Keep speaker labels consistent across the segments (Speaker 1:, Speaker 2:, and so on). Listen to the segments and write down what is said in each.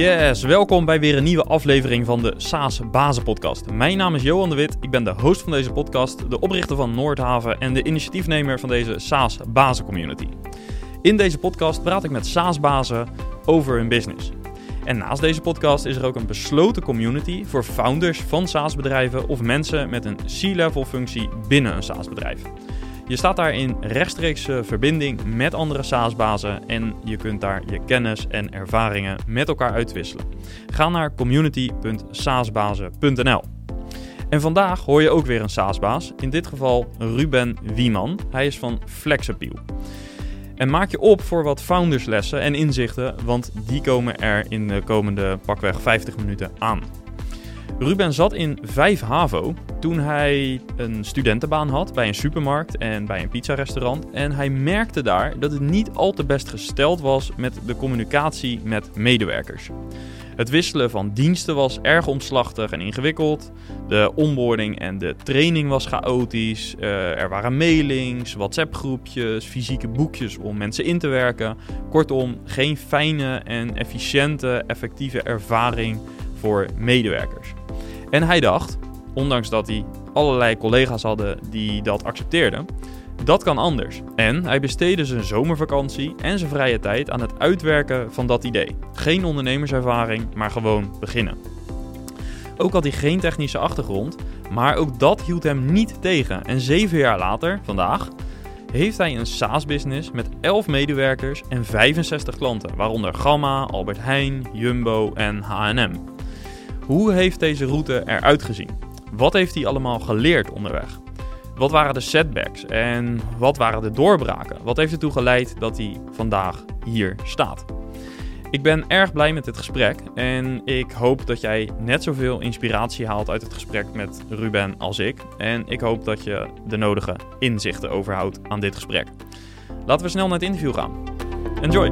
Speaker 1: Yes, welkom bij weer een nieuwe aflevering van de SaaS Bazen Podcast. Mijn naam is Johan de Wit, ik ben de host van deze podcast, de oprichter van Noordhaven en de initiatiefnemer van deze SaaS Bazen Community. In deze podcast praat ik met SaaS bazen over hun business. En naast deze podcast is er ook een besloten community voor founders van SaaS bedrijven of mensen met een C-level functie binnen een SaaS bedrijf. Je staat daar in rechtstreekse verbinding met andere SaaS-bazen en je kunt daar je kennis en ervaringen met elkaar uitwisselen. Ga naar community.saasbazen.nl. En vandaag hoor je ook weer een SaaS-baas, in dit geval Ruben Wieman. Hij is van Flexappeal. En maak je op voor wat founderslessen en inzichten, want die komen er in de komende pakweg 50 minuten aan. Ruben zat in 5 HAVO toen hij een studentenbaan had bij een supermarkt en bij een pizzarestaurant. En hij merkte daar dat het niet al te best gesteld was met de communicatie met medewerkers. Het wisselen van diensten was erg omslachtig en ingewikkeld. De onboarding en de training was chaotisch. Uh, er waren mailings, WhatsApp-groepjes, fysieke boekjes om mensen in te werken. Kortom, geen fijne en efficiënte, effectieve ervaring voor medewerkers. En hij dacht, ondanks dat hij allerlei collega's hadden die dat accepteerden, dat kan anders. En hij besteedde zijn zomervakantie en zijn vrije tijd aan het uitwerken van dat idee. Geen ondernemerservaring, maar gewoon beginnen. Ook had hij geen technische achtergrond, maar ook dat hield hem niet tegen. En zeven jaar later, vandaag, heeft hij een SaaS-business met 11 medewerkers en 65 klanten, waaronder Gamma, Albert Heijn, Jumbo en H&M. Hoe heeft deze route eruit gezien? Wat heeft hij allemaal geleerd onderweg? Wat waren de setbacks en wat waren de doorbraken? Wat heeft ertoe geleid dat hij vandaag hier staat? Ik ben erg blij met dit gesprek en ik hoop dat jij net zoveel inspiratie haalt uit het gesprek met Ruben als ik. En ik hoop dat je de nodige inzichten overhoudt aan dit gesprek. Laten we snel naar het interview gaan. Enjoy!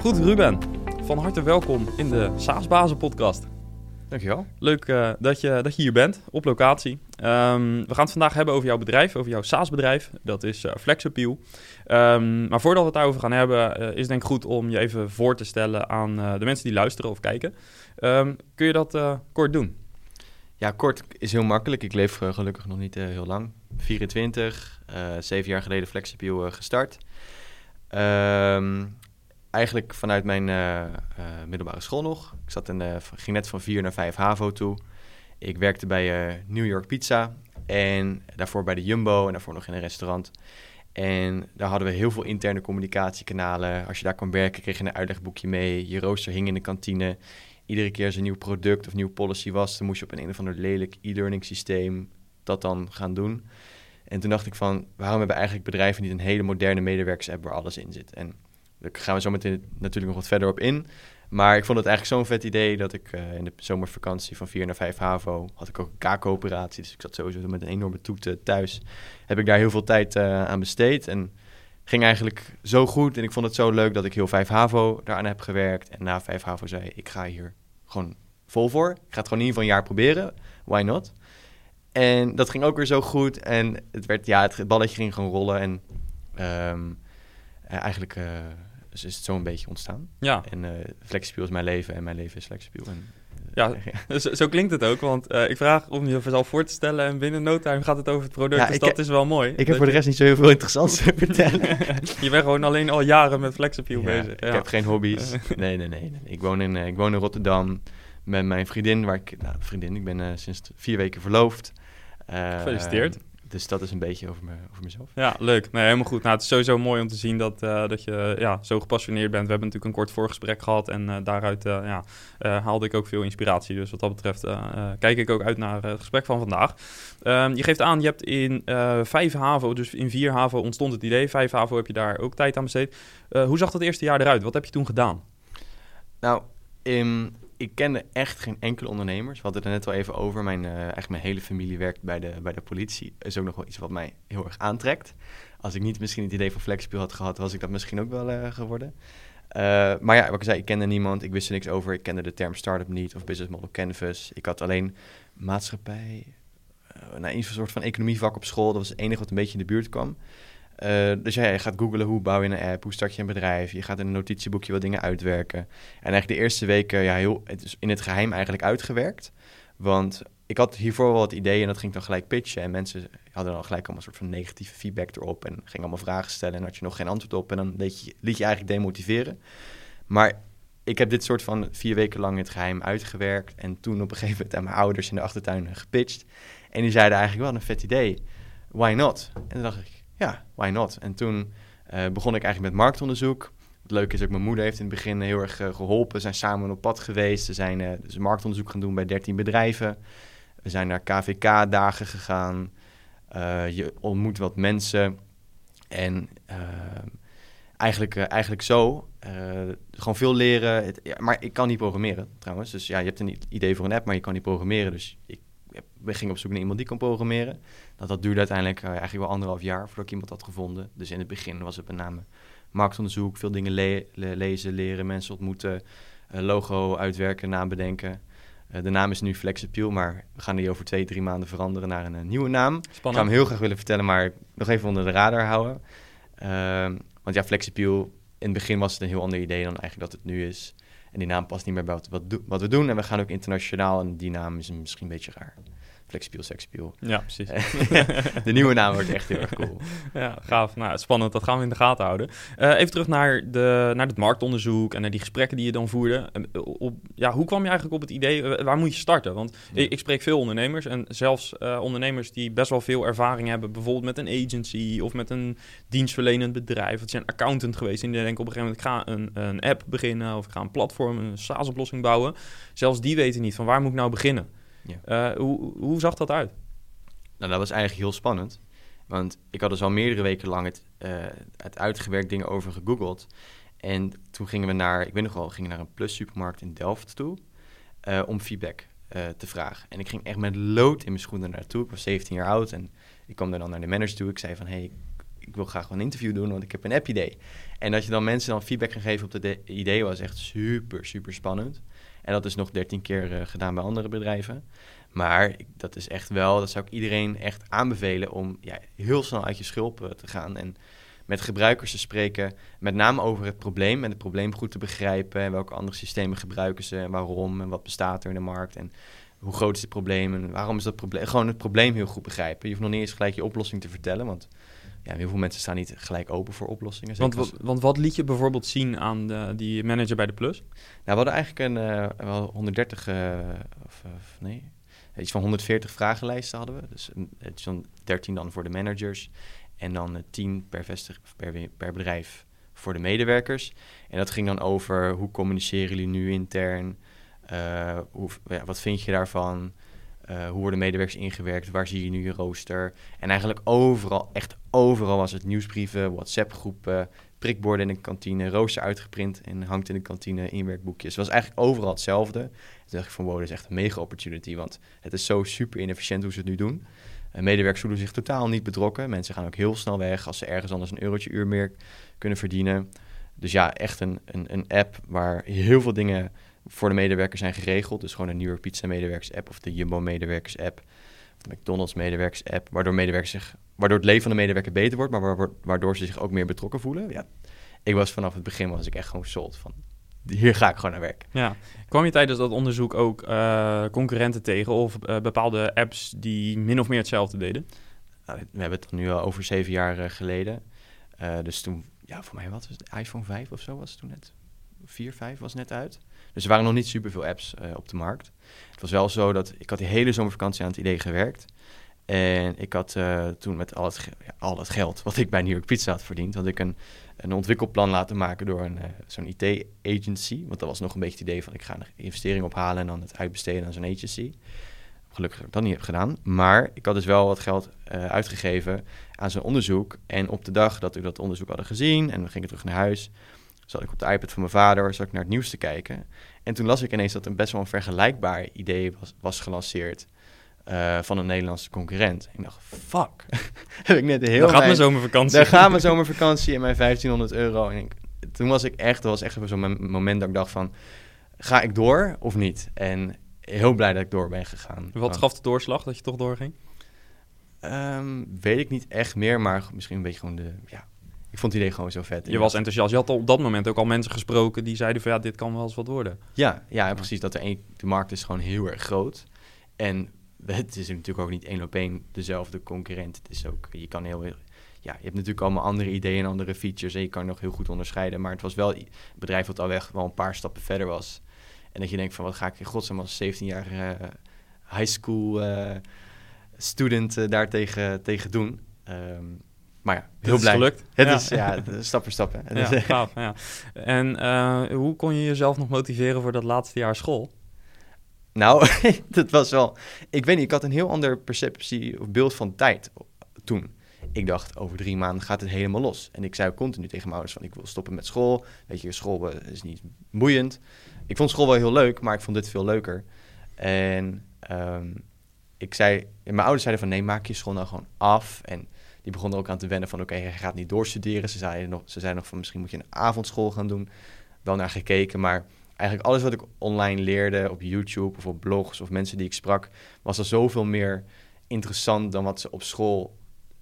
Speaker 1: Goed, Ruben. Van harte welkom in de SaaS podcast.
Speaker 2: Dankjewel.
Speaker 1: Leuk uh, dat, je, dat je hier bent, op locatie. Um, we gaan het vandaag hebben over jouw bedrijf, over jouw SaaS-bedrijf. Dat is uh, Flexappeal. Um, maar voordat we het daarover gaan hebben, uh, is het denk ik goed om je even voor te stellen aan de mensen die luisteren of kijken. Um, kun je dat kort doen?
Speaker 2: Ja, kort is heel makkelijk. Ik leef gelukkig nog niet heel lang. 24, zeven jaar geleden Flexappeal gestart. Ehm eigenlijk vanuit mijn uh, uh, middelbare school nog. Ik zat in, ging net van 4 naar 5 HAVO toe. Ik werkte bij New York Pizza en daarvoor bij de Jumbo en daarvoor nog in een restaurant. En daar hadden we heel veel interne communicatiekanalen. Als je daar kwam werken, kreeg je een uitlegboekje mee. Je rooster hing in de kantine. Iedere keer als een nieuw product of nieuw policy was, dan moest je op een, een of ander lelijk e-learning systeem dat dan gaan doen. En toen dacht ik van, waarom hebben eigenlijk bedrijven niet een hele moderne medewerkers-app waar alles in zit? En daar gaan we zo meteen natuurlijk nog wat verder op in. Maar ik vond het eigenlijk zo'n vet idee dat ik uh, in de zomervakantie van 4 naar 5 HAVO had ik ook een K-coöperatie. Dus ik zat sowieso met een enorme toete thuis. Heb ik daar heel veel tijd uh, aan besteed. En ging eigenlijk zo goed en ik vond het zo leuk dat ik heel 5 HAVO daaraan heb gewerkt. En na 5 HAVO zei ik ga hier gewoon vol voor. Ik ga het gewoon in ieder geval een jaar proberen. Why not? En dat ging ook weer zo goed. En het, werd, ja, het balletje ging gewoon rollen. En um, eigenlijk... dus is het zo een beetje ontstaan. Ja. En uh, is mijn leven en mijn leven is Flexspiel. En,
Speaker 1: uh, ja, zo, zo, klinkt het ook. Want uh, ik vraag om je zelf voor te stellen en binnen no time gaat het over het product. Ja, dus dat is wel mooi.
Speaker 2: Ik heb voor de rest niet zo heel veel interessants te vertellen.
Speaker 1: je bent gewoon alleen al jaren met Flexappeal ja, bezig.
Speaker 2: Ik heb geen hobby's. nee, nee, nee, nee. Ik, woon in, ik woon in Rotterdam met mijn vriendin. Waar ik, nou, vriendin, ik ben sinds vier weken verloofd.
Speaker 1: Gefeliciteerd.
Speaker 2: Dus dat is een beetje over, me, over mezelf.
Speaker 1: Ja, leuk. Nee, helemaal goed. Nou, het is sowieso mooi om te zien dat, uh, dat je ja, zo gepassioneerd bent. We hebben natuurlijk een kort voorgesprek gehad en uh, daaruit uh, ja, haalde ik ook veel inspiratie. Dus wat dat betreft kijk ik ook uit naar het gesprek van vandaag. Um, je geeft aan, je hebt in vijf HAVO, dus in vier HAVO ontstond het idee. Vijf HAVO heb je daar ook tijd aan besteed. hoe zag dat eerste jaar eruit? Wat heb je toen gedaan?
Speaker 2: Nou, in, ik kende echt geen enkele ondernemers. We hadden het net al even over. Mijn, uh, mijn hele familie werkt bij de, bij de politie. is ook nog wel iets wat mij heel erg aantrekt. Als ik niet misschien het idee van Flexpeel had gehad, was ik dat misschien ook wel uh, geworden. Uh, maar ja, wat ik zei, ik kende niemand. Ik wist er niks over. Ik kende de term startup niet of business model canvas. Ik had alleen maatschappij, nou, een soort van economievak op school. Dat was het enige wat een beetje in de buurt kwam. Uh, dus ja, je gaat googlen hoe bouw je een app, hoe start je een bedrijf. Je gaat in een notitieboekje wat dingen uitwerken. En eigenlijk de eerste weken, ja, heel, het is in het geheim eigenlijk uitgewerkt. Want ik had hiervoor wel wat ideeën en dat ging dan gelijk pitchen. En mensen hadden dan gelijk allemaal een soort van negatieve feedback erop. En gingen allemaal vragen stellen en had je nog geen antwoord op. En dan liet je, liet je eigenlijk demotiveren. Maar ik heb dit soort van vier weken lang in het geheim uitgewerkt. En toen op een gegeven moment aan mijn ouders in de achtertuin gepitcht. En die zeiden eigenlijk wel een vet idee. Why not? En toen dacht ik, ja, why not? En toen uh, begon ik eigenlijk met marktonderzoek. Het leuke is ook, mijn moeder heeft in het begin heel erg uh, geholpen. We zijn samen op pad geweest. Ze zijn uh, dus marktonderzoek gaan doen bij 13 bedrijven. We zijn naar KVK-dagen gegaan. je ontmoet wat mensen. En eigenlijk, eigenlijk zo. gewoon veel leren. Het, maar ik kan niet programmeren trouwens. Dus ja, je hebt een idee voor een app, maar je kan niet programmeren. Dus ik we gingen op zoek naar iemand die kon programmeren. Dat, dat duurde uiteindelijk uh, eigenlijk wel anderhalf jaar voordat ik iemand had gevonden. Dus in het begin was het met name marktonderzoek, veel dingen lezen, leren, mensen ontmoeten, uh, logo uitwerken, naam bedenken. Uh, de naam is nu Flexappeal, maar we gaan die over twee, drie maanden veranderen naar een, nieuwe naam. Spannend. Ik zou hem heel graag willen vertellen, maar nog even onder de radar houden. Ehm, want ja, Flexappeal, in het begin was het een heel ander idee dan eigenlijk dat het nu is. En die naam past niet meer bij wat, wat, we doen. En we gaan ook internationaal en die naam is misschien een beetje raar. Flexpiel, Sexpiel.
Speaker 1: Ja, precies.
Speaker 2: de nieuwe naam wordt echt heel erg cool.
Speaker 1: ja, gaaf. Nou, spannend. Dat gaan we in de gaten houden. Uh, even terug naar, de, naar het marktonderzoek en naar die gesprekken die je dan voerde. Uh, op, ja, hoe kwam je eigenlijk op het idee, uh, waar moet je starten? Want ik, ik, spreek veel ondernemers en zelfs ondernemers die best wel veel ervaring hebben, bijvoorbeeld met een agency of met een dienstverlenend bedrijf. Het zijn accountant geweest en die denken op een gegeven moment, ik ga een, een app beginnen of ik ga een platform, een SaaS-oplossing bouwen. Zelfs die weten niet van waar moet ik nou beginnen. Ja. Uh, hoe, hoe zag dat uit?
Speaker 2: Nou, dat was eigenlijk heel spannend. Want ik had dus al meerdere weken lang het, uh, het uitgewerkt dingen over gegoogeld. En toen gingen we naar, ik weet nog wel, gingen naar een Plus supermarkt in Delft toe uh, om feedback te vragen. En ik ging echt met lood in mijn schoenen naartoe. Ik was 17 jaar oud en ik kwam dan naar de manager toe. Ik zei van, hey, ik wil graag een interview doen, want ik heb een app-idee. En dat je dan mensen dan feedback gaan geven op het idee was echt super, super spannend. En dat is nog 13 keer uh, gedaan bij andere bedrijven. Maar dat is echt wel, dat zou ik iedereen echt aanbevelen om ja, heel snel uit je schulp uh, te gaan. En met gebruikers te spreken, met name over het probleem en het probleem goed te begrijpen. En welke andere systemen gebruiken ze en waarom en wat bestaat er in de markt. En hoe groot is het probleem en waarom is dat probleem. Gewoon het probleem heel goed begrijpen. Je hoeft nog niet eens gelijk je oplossing te vertellen, want ja, heel veel mensen staan niet gelijk open voor oplossingen.
Speaker 1: Want, want wat liet je bijvoorbeeld zien aan de, die manager bij de Plus? Nou,
Speaker 2: we hadden eigenlijk een uh, wel 130, uh, eh, of, of, nee, iets van 140 vragenlijsten hadden we. Dus het is dan 13 dan voor de managers en dan 10 per, vestig, per, per bedrijf voor de medewerkers. En dat ging dan over hoe communiceren jullie nu intern? Uh, hoe, ja, wat vind je daarvan? Uh, hoe worden medewerkers ingewerkt? Waar zie je nu je rooster? En eigenlijk overal, echt overal was het nieuwsbrieven, WhatsApp-groepen, prikborden in de kantine, rooster uitgeprint en hangt in de kantine, inwerkboekjes. Het was eigenlijk overal hetzelfde. Toen dacht ik van wow, dat is echt een mega opportunity, want het is zo super inefficiënt hoe ze het nu doen. Uh, medewerkers voelen zich totaal niet betrokken. Mensen gaan ook heel snel weg als ze ergens anders een eurotje uur meer kunnen verdienen. Dus ja, echt een, een, een app waar heel veel dingen voor de medewerkers zijn geregeld. Dus gewoon een nieuwe Pizza medewerkers app of de Jumbo medewerkers app. Of de McDonald's medewerkers app. Waardoor, medewerkers zich, waardoor het leven van de medewerker beter wordt, maar waardoor ze zich ook meer betrokken voelen. Ja, ik was vanaf het begin was ik echt gewoon sold van hier ga ik gewoon naar werk.
Speaker 1: Ja. Kwam je tijdens dat onderzoek ook uh, concurrenten tegen of uh, bepaalde apps die min of meer hetzelfde deden?
Speaker 2: Nou, we hebben het nu al over zeven jaar uh, geleden. dus toen, ja, voor mij wat was het? iPhone 5 of zo was het toen net. 4, 5 was net uit. Dus er waren nog niet superveel apps uh, op de markt. Het was wel zo dat ik had die hele zomervakantie aan het idee gewerkt. En ik had uh, toen met al het, ja, al het geld wat ik bij New York Pizza had verdiend, had ik een, een ontwikkelplan laten maken door uh, zo'n IT-agency. Want dat was nog een beetje het idee van ik ga een investering ophalen en dan het uitbesteden aan zo'n agency. Gelukkig dat ik dat niet heb gedaan. Maar ik had dus wel wat geld uitgegeven aan zo'n onderzoek. En op de dag dat we dat onderzoek hadden gezien en we gingen terug naar huis, zat ik op de iPad van mijn vader, zat ik naar het nieuws te kijken. En toen las ik ineens dat een best wel een vergelijkbaar idee was, was gelanceerd uh, van een Nederlandse concurrent. Ik dacht, fuck. heb ik net heel
Speaker 1: Daar gaat mijn zomervakantie.
Speaker 2: Daar gaat mijn zomervakantie en mijn 1500 euro. En ik, toen was ik echt, dat was echt zo'n moment dat ik dacht van, ga ik door of niet? En heel blij dat ik door ben gegaan.
Speaker 1: Wat gaf de doorslag dat je toch doorging?
Speaker 2: Ehm, weet ik niet echt meer, maar misschien een beetje gewoon de... Ja, ik vond het idee gewoon zo vet.
Speaker 1: Je was enthousiast. Je had op dat moment ook al mensen gesproken die zeiden van ja, dit kan wel eens wat worden.
Speaker 2: Ja, ja precies. Dat er een, de markt is gewoon heel erg groot. En het is natuurlijk ook niet één op één dezelfde concurrent. Het is ook, je kan heel, ja, je hebt natuurlijk allemaal andere ideeën en andere features en je kan nog heel goed onderscheiden. Maar het was wel een bedrijf wat al weg wel een paar stappen verder was. En dat je denkt van wat ga ik in godsnaam als 17-jarige uh, high school uh, student uh, daar tegen, tegen doen. Um, maar ja, heel blij.
Speaker 1: gelukt.
Speaker 2: Het
Speaker 1: ja.
Speaker 2: is ja, stap voor stap.
Speaker 1: Ja, gaaf, ja. En uh, hoe kon je jezelf nog motiveren voor dat laatste jaar school?
Speaker 2: Nou, dat was wel... Ik weet niet, ik had een heel andere perceptie of beeld van tijd toen. Ik dacht, over drie maanden gaat het helemaal los. En ik zei continu tegen mijn ouders van, ik wil stoppen met school. Weet je, school is niet boeiend. Ik vond school wel heel leuk, maar ik vond dit veel leuker. En um, ik zei, mijn ouders zeiden van, nee, maak je school nou gewoon af. En die begonnen ook aan te wennen van, oké, okay, je gaat niet doorstuderen. Ze zeiden, nog, ze zeiden nog van, misschien moet je een avondschool gaan doen. Wel naar gekeken, maar eigenlijk alles wat ik online leerde op YouTube of op blogs of mensen die ik sprak, was er zoveel meer interessant dan wat ze op school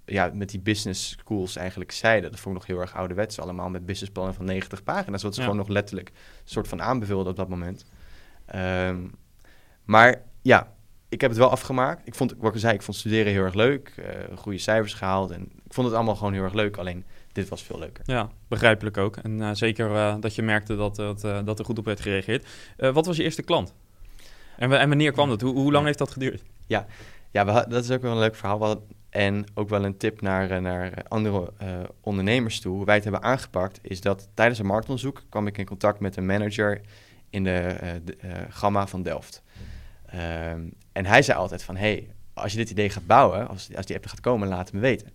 Speaker 2: ja, met die business schools eigenlijk zeiden. Dat vond ik nog heel erg ouderwets allemaal met businessplannen van 90 pagina's, wat ze ja. gewoon nog letterlijk soort van aanbevelden op dat moment. Um, maar ja, ik heb het wel afgemaakt. Ik vond, wat ik zei, ik vond studeren heel erg leuk, uh, goede cijfers gehaald en ik vond het allemaal gewoon heel erg leuk. Alleen dit was veel leuker.
Speaker 1: Ja, begrijpelijk ook. En uh, zeker uh, dat je merkte dat, dat, dat er goed op werd gereageerd. wat was je eerste klant? En, en wanneer kwam dat? Hoe, hoe lang heeft dat geduurd?
Speaker 2: Ja, ja we, dat is ook wel een leuk verhaal. Hadden, en ook wel een tip naar, naar andere ondernemers toe. Hoe wij het hebben aangepakt is dat tijdens een marktonderzoek kwam ik in contact met een manager in de, de Gamma van Delft. Um, en hij zei altijd van, hey, als je dit idee gaat bouwen, als, als die app gaat komen, laat het me weten.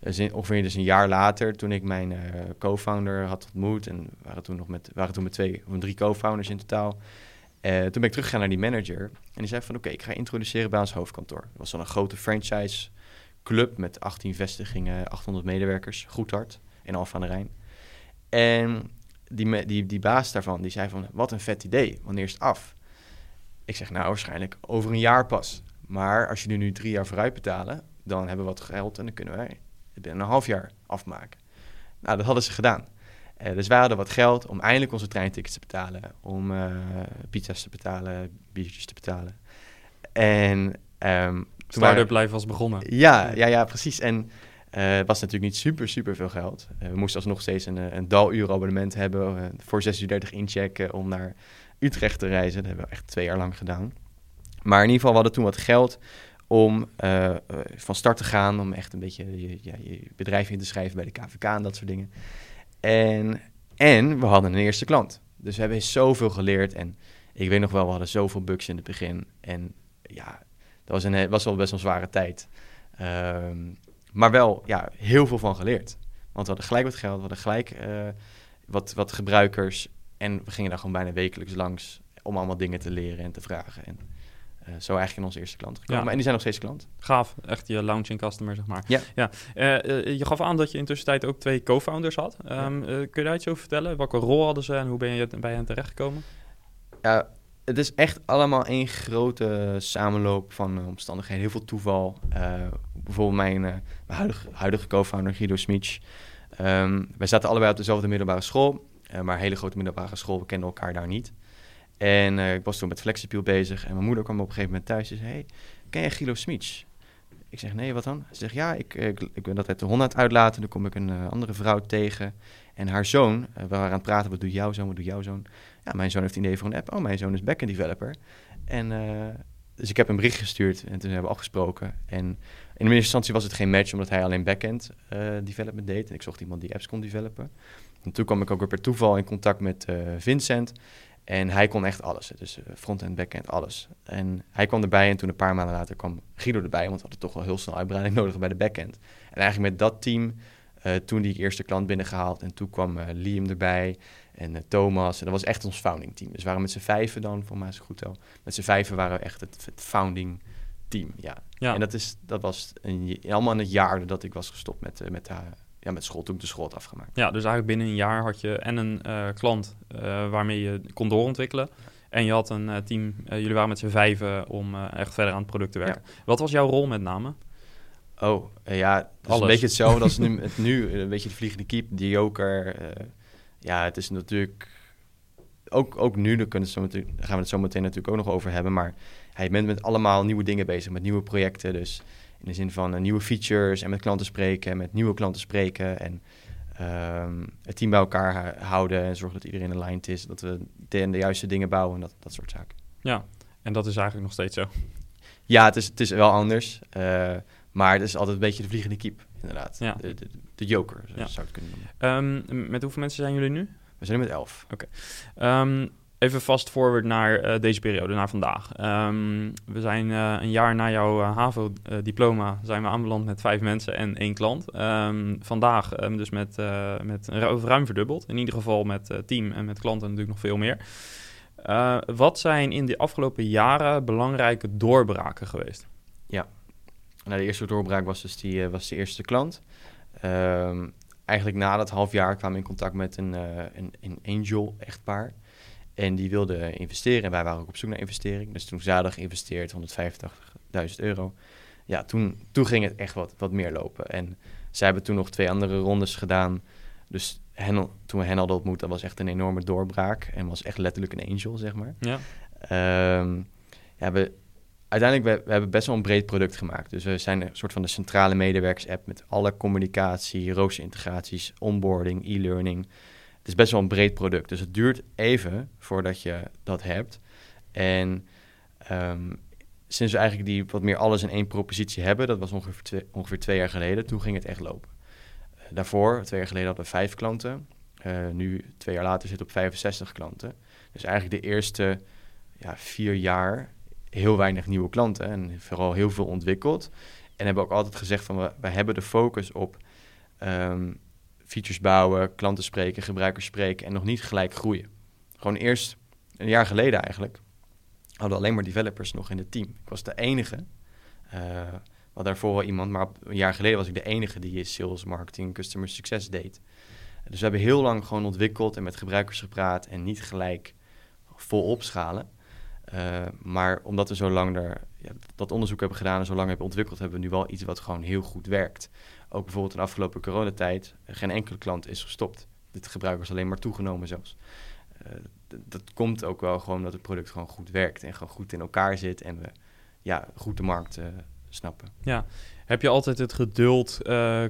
Speaker 2: Dus ongeveer dus een jaar later, toen ik mijn uh, co-founder had ontmoet... en waren toen nog met, waren toen met twee of drie co-founders in totaal... Uh, toen ben ik teruggegaan naar die manager. En die zei van, oké, ik ga introduceren bij ons hoofdkantoor. Dat was dan een grote franchise club met 18 vestigingen, 800 medewerkers. Goed hard, in Alphen aan de Rijn. En die, die, die baas daarvan, die zei van, wat een vet idee, wanneer is het af? Ik zeg, nou, waarschijnlijk over een jaar pas. Maar als je nu, nu drie jaar vooruit betalen, dan hebben we wat geld en dan kunnen wij binnen een half jaar afmaken. Nou, dat hadden ze gedaan. Uh, dus wij hadden wat geld om eindelijk onze treintickets te betalen, om uh, pizza's te betalen, biertjes te betalen. En um,
Speaker 1: Start-up life was begonnen.
Speaker 2: Ja, ja, ja, precies. En uh, het was natuurlijk niet super, super veel geld. we moesten alsnog steeds een, een daluur abonnement hebben voor 36 inchecken om naar Utrecht te reizen. Dat hebben we echt twee jaar lang gedaan. Maar in ieder geval, we hadden toen wat geld om uh, van start te gaan, om echt een beetje je, je bedrijf in te schrijven bij de KVK en dat soort dingen. En, en we hadden een eerste klant. Dus we hebben zoveel geleerd en ik weet nog wel, we hadden zoveel bugs in het begin. En ja, dat was, een, was wel best wel een zware tijd. Um, maar wel ja, heel veel van geleerd. Want we hadden gelijk wat geld, we hadden gelijk uh, wat, wat gebruikers. En we gingen daar gewoon bijna wekelijks langs om allemaal dingen te leren en te vragen. En uh, zo eigenlijk in onze eerste klant gekomen. Ja. En die zijn nog steeds klant.
Speaker 1: Gaaf, echt je launching customer, zeg maar.
Speaker 2: Ja.
Speaker 1: ja. Uh, uh, je gaf aan dat je intussen tijd ook twee co-founders had. Um, ja. kun je daar iets over vertellen? Welke rol hadden ze en hoe ben je bij hen terechtgekomen?
Speaker 2: Ja, het is echt allemaal één grote samenloop van omstandigheden. Heel veel toeval. bijvoorbeeld mijn, mijn huidige, huidige co-founder Guido Smits. Um, wij zaten allebei op dezelfde middelbare school. Maar een hele grote middelbare school. We kenden elkaar daar niet. En uh, ik was toen met Flexipiel bezig. En mijn moeder kwam op een gegeven moment thuis en zei... Hey, ken jij Guido Smits? Ik zeg, nee, wat dan? Ze zegt, ja, ik, ik, ik ben altijd de hond aan het uitlaten. Dan kom ik een andere vrouw tegen. En haar zoon, uh, we waren aan het praten, wat doet jouw zoon, wat doet jouw zoon? Ja, mijn zoon heeft een idee voor een app. Oh, mijn zoon is backend developer. En dus ik heb een bericht gestuurd en toen hebben we afgesproken. En in de eerste instantie was het geen match, omdat hij alleen backend development deed. En ik zocht iemand die apps kon developen. En toen kwam ik ook weer per toeval in contact met Vincent... En hij kon echt alles. Dus front-end, back-end, alles. En hij kwam erbij en toen een paar maanden later kwam Guido erbij, want we hadden toch wel heel snel uitbreiding nodig bij de back-end. En eigenlijk met dat team uh, toen die eerste klant binnengehaald en toen kwam uh, Liam erbij en uh, Thomas. En dat was echt ons founding team. Dus we waren met z'n vijven dan, voor mij is het goed al. Met z'n vijven waren we echt het, het founding team, ja. ja. En dat, is, dat was een, allemaal in het jaar dat ik was gestopt met, met ja, met school toen de school had afgemaakt.
Speaker 1: Ja, dus eigenlijk binnen een jaar had je en een uh, klant uh, waarmee je kon doorontwikkelen. En je had een uh, team, jullie waren met z'n vijven om echt verder aan het product te werken. Ja. Wat was jouw rol met name?
Speaker 2: Oh, eh, ja, het is
Speaker 1: Alles.
Speaker 2: een beetje hetzelfde als nu, het nu. Een beetje de vliegende keep, de joker. eh, ja, het is natuurlijk... Ook, ook nu, daar, kunnen zo meteen- daar gaan we het zo meteen natuurlijk ook nog over hebben. Maar ja, je bent met allemaal nieuwe dingen bezig, met nieuwe projecten. Dus in de zin van eh, nieuwe features en met klanten spreken en met nieuwe klanten spreken. En ehm, het team bij elkaar houden en zorgen dat iedereen aligned is. Dat we de, de juiste dingen bouwen en dat, dat soort zaken.
Speaker 1: Ja, en dat is eigenlijk nog steeds zo.
Speaker 2: Ja, het is, het is wel anders. eh, maar het is altijd een beetje de vliegende kiep, inderdaad.
Speaker 1: Ja.
Speaker 2: De, de, de joker, zo
Speaker 1: Ja.
Speaker 2: zou het kunnen noemen.
Speaker 1: Ehm, met hoeveel mensen zijn jullie nu?
Speaker 2: We zijn met elf.
Speaker 1: Ehm, even fast forward naar eh, deze periode, naar vandaag. Ehm, we zijn eh, een jaar na jouw eh, HAVO-diploma zijn we aanbeland met vijf mensen en één klant. Ehm, vandaag ehm, dus met, met ru- ruim verdubbeld. In ieder geval met team en met klanten natuurlijk nog veel meer. Wat zijn in de afgelopen jaren belangrijke doorbraken geweest?
Speaker 2: Nou, de eerste doorbraak was dus die, was de eerste klant. Eigenlijk na dat half jaar kwamen we in contact met een, een, een angel-echtpaar. En die wilden investeren. En wij waren ook op zoek naar investering. Dus toen hadden geïnvesteerd, 185.000 euro. Ja, toen, toen ging het echt wat, wat meer lopen. En zij hebben toen nog twee andere rondes gedaan. Dus hen, toen we hen hadden ontmoet, dat was echt een enorme doorbraak. En was echt letterlijk een angel, zeg maar.
Speaker 1: Ja,
Speaker 2: Ehm, ja, we, uiteindelijk, we, we hebben best wel een breed product gemaakt. Dus we zijn een soort van de centrale medewerkers-app met alle communicatie, roosterintegraties, onboarding, e-learning. Het is best wel een breed product. Dus het duurt even voordat je dat hebt. En ehm, sinds we eigenlijk die wat meer alles in één propositie hebben, dat was ongeveer twee, ongeveer twee jaar geleden, toen ging het echt lopen. Eh, daarvoor, twee jaar geleden, hadden we vijf klanten. Eh, nu, twee jaar later, we op 65 klanten. Dus eigenlijk de eerste ja, vier jaar heel weinig nieuwe klanten en vooral heel veel ontwikkeld. En hebben ook altijd gezegd van we, hebben de focus op ehm, features bouwen, klanten spreken, gebruikers spreken en nog niet gelijk groeien. Gewoon eerst een jaar geleden eigenlijk hadden alleen maar developers nog in het team. Ik was de enige. eh wat daarvoor wel iemand, maar een jaar geleden was ik de enige die sales, marketing, customer success deed. Dus we hebben heel lang gewoon ontwikkeld en met gebruikers gepraat en niet gelijk vol opschalen. Eh, maar omdat we zo lang er, dat onderzoek hebben gedaan en zo lang hebben ontwikkeld, hebben we nu wel iets wat gewoon heel goed werkt. Ook bijvoorbeeld in de afgelopen coronatijd, eh, geen enkele klant is gestopt. Het gebruik is alleen maar toegenomen zelfs. Eh, dat komt ook wel gewoon omdat het product gewoon goed werkt en gewoon goed in elkaar zit en we ja, goed de markt eh, snappen.
Speaker 1: Ja, heb je altijd het geduld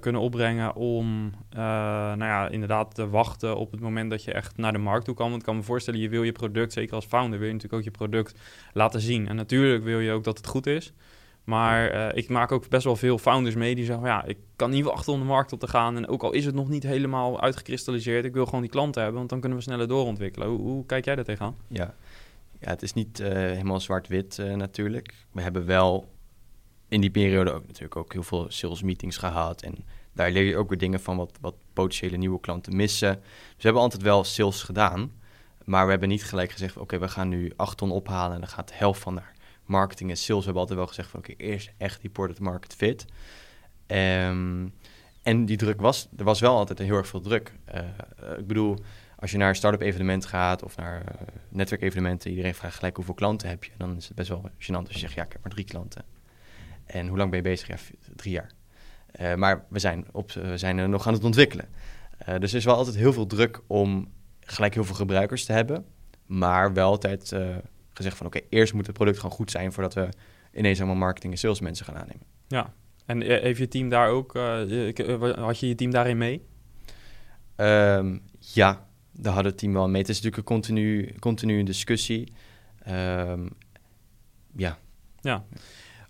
Speaker 1: kunnen opbrengen om, nou ja, inderdaad te wachten op het moment dat je echt naar de markt toe kan? Want ik kan me voorstellen, je wil je product, zeker als founder, wil je natuurlijk ook je product laten zien. En natuurlijk wil je ook dat het goed is. Maar eh, ik maak ook best wel veel founders mee die zeggen, ja, ik kan niet wachten om de markt op te gaan. En ook al is het nog niet helemaal uitgekristalliseerd, ik wil gewoon die klanten hebben, want dan kunnen we sneller doorontwikkelen. Hoe, hoe kijk jij daar tegenaan?
Speaker 2: Ja, ja het is niet eh, helemaal zwart-wit eh, natuurlijk. We hebben wel in die periode ook natuurlijk ook heel veel sales meetings gehad. En daar leer je ook weer dingen van wat, wat potentiële nieuwe klanten missen. Dus we hebben altijd wel sales gedaan. Maar we hebben niet gelijk gezegd, oké, we gaan nu 8 ton ophalen en dan gaat de helft van naar marketing en sales. Hebben altijd wel gezegd van, oké, eerst echt die product market fit. Ehm, en die druk was, er was wel altijd heel erg veel druk. Eh, eh, ik bedoel, als je naar een start-up evenement gaat of naar uh, netwerkevenementen, iedereen vraagt gelijk hoeveel klanten heb je. Dan is het best wel gênant als je zegt, ja, ik heb maar drie klanten. En hoe lang ben je bezig? Ja, drie jaar. Maar we zijn, op, we zijn er nog aan het ontwikkelen. Dus er is wel altijd heel veel druk om gelijk heel veel gebruikers te hebben. Maar wel altijd gezegd van, oké, okay, eerst moet het product gewoon goed zijn voordat we ineens allemaal marketing en sales mensen gaan aannemen.
Speaker 1: Ja, en eh, heeft je team daar ook, uh, had je je team daarin mee?
Speaker 2: Um, ja, daar had het team wel mee. Het is natuurlijk een continu, continu discussie. Um, ja.
Speaker 1: Ja.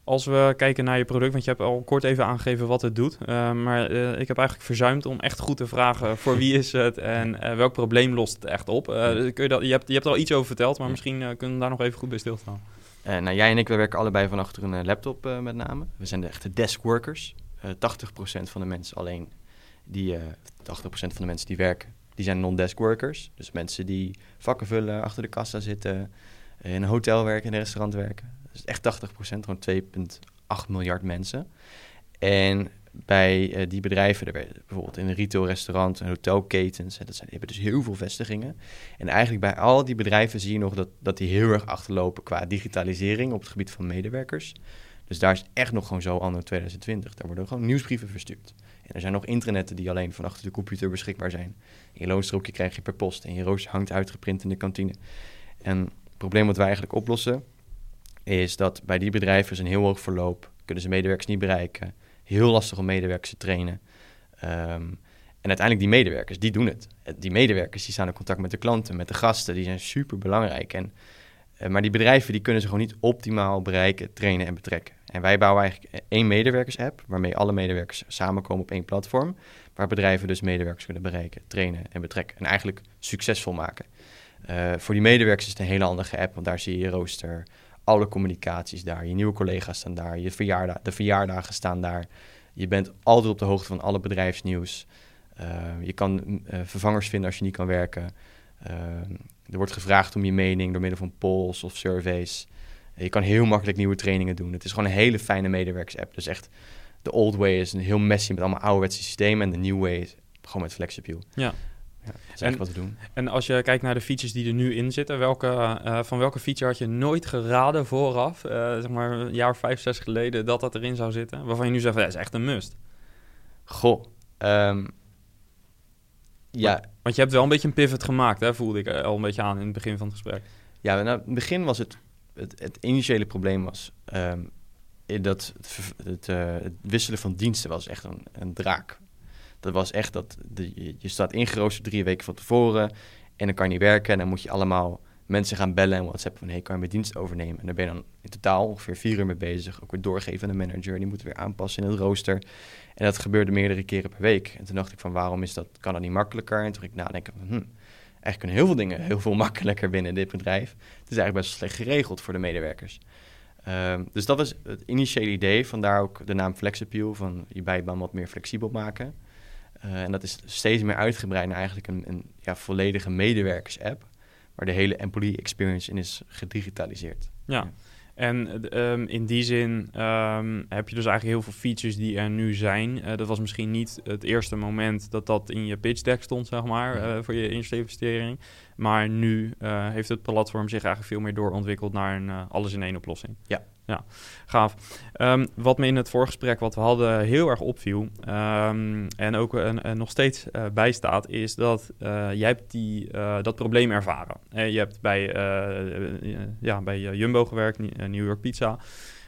Speaker 1: Als we kijken naar je product, want je hebt al kort even aangegeven wat het doet. Uh, maar uh, ik heb eigenlijk verzuimd om echt goed te vragen voor wie is het en uh, welk probleem lost het echt op. kun je, dat, je, hebt, je hebt er al iets over verteld, maar misschien kunnen we daar nog even goed bij stilstaan.
Speaker 2: nou, jij en ik, we werken allebei van achter een laptop met name. We zijn de echte deskworkers. 80% van de mensen alleen, die, 80% van de mensen die werken, die zijn non-desk workers. Dus mensen die vakken vullen, achter de kassa zitten, in een hotel werken, in een restaurant werken. Is echt 80%, gewoon 2,8 miljard mensen. En bij uh, die bedrijven, bijvoorbeeld in een retail, restaurant en hotelketens, dat zijn, die hebben dus heel veel vestigingen. En eigenlijk bij al die bedrijven zie je nog dat, dat die heel erg achterlopen qua digitalisering op het gebied van medewerkers. Dus daar is echt nog gewoon zo anno 2020. Daar worden gewoon nieuwsbrieven verstuurd. En er zijn nog intranetten die alleen van achter de computer beschikbaar zijn. je loonstrookje krijg je per post en je rooster hangt uitgeprint in de kantine. En het probleem wat wij eigenlijk oplossen is dat bij die bedrijven is een heel hoog verloop. Kunnen ze medewerkers niet bereiken. Heel lastig om medewerkers te trainen. Ehm, en uiteindelijk die medewerkers, die doen het. Die medewerkers die staan in contact met de klanten, met de gasten. Die zijn super belangrijk. En, uh, maar die bedrijven die kunnen ze gewoon niet optimaal bereiken, trainen en betrekken. En wij bouwen eigenlijk één medewerkers-app, waarmee alle medewerkers samenkomen op één platform. Waar bedrijven dus medewerkers kunnen bereiken, trainen en betrekken. En eigenlijk succesvol maken. Voor die medewerkers is het een hele handige app, want daar zie je je rooster, alle communicaties daar, je nieuwe collega's staan daar, je verjaardag, de verjaardagen staan daar. Je bent altijd op de hoogte van alle bedrijfsnieuws. Uh, je kan uh, vervangers vinden als je niet kan werken. Uh, er wordt gevraagd om je mening door middel van polls of surveys. Je kan heel makkelijk nieuwe trainingen doen. Het is gewoon een hele fijne medewerkers-app. Dus echt, de old way is een heel messy met allemaal ouderwetse systemen. En de new way is gewoon met Flexappeal.
Speaker 1: Ja.
Speaker 2: Ja, dat is en, wat we doen.
Speaker 1: En als je kijkt naar de features die er nu in zitten, welke, uh, van welke feature had je nooit geraden vooraf, uh, zeg maar een jaar of vijf, zes geleden, dat dat erin zou zitten? Waarvan je nu zegt, dat is echt een must.
Speaker 2: Goh, um, ja.
Speaker 1: Want, want, je hebt wel een beetje een pivot gemaakt, hè, voelde ik al een beetje aan in het begin van het gesprek.
Speaker 2: Ja, nou, in het begin was het, het, het initiële probleem was um, dat het, het, uh, het, wisselen van diensten was echt een, een draak. Dat was echt dat je staat ingeroosterd drie weken van tevoren en dan kan je niet werken. En dan moet je allemaal mensen gaan bellen en WhatsApp van... hey, kan je mijn dienst overnemen? En daar ben je dan in totaal ongeveer vier uur mee bezig. Ook weer doorgeven aan de manager. Die moet weer aanpassen in het rooster. En dat gebeurde meerdere keren per week. En toen dacht ik van, waarom is dat, kan dat niet makkelijker? En toen ging ik nadenken van, hm, eigenlijk kunnen heel veel dingen heel veel makkelijker binnen dit bedrijf. Het is eigenlijk best slecht geregeld voor de medewerkers. Um, dus dat was het initiële idee. Vandaar ook de naam Flexappeal, van je bijbaan wat meer flexibel maken. Uh, en dat is steeds meer uitgebreid naar eigenlijk een, een ja, volledige medewerkers-app, waar de hele employee experience in is gedigitaliseerd.
Speaker 1: Ja, en um, in die zin um, heb je dus eigenlijk heel veel features die er nu zijn. Uh, dat was misschien niet het eerste moment dat dat in je pitch deck stond, zeg maar, uh, voor je eerste investering. Maar nu heeft het platform zich eigenlijk veel meer doorontwikkeld naar een alles-in-één oplossing.
Speaker 2: Ja,
Speaker 1: ja, gaaf. Um, wat me in het voorgesprek wat we hadden heel erg opviel um, en ook nog steeds uh, bijstaat, is dat uh, jij hebt die, dat probleem ervaren. je hebt bij, ja, bij Jumbo gewerkt, New York Pizza.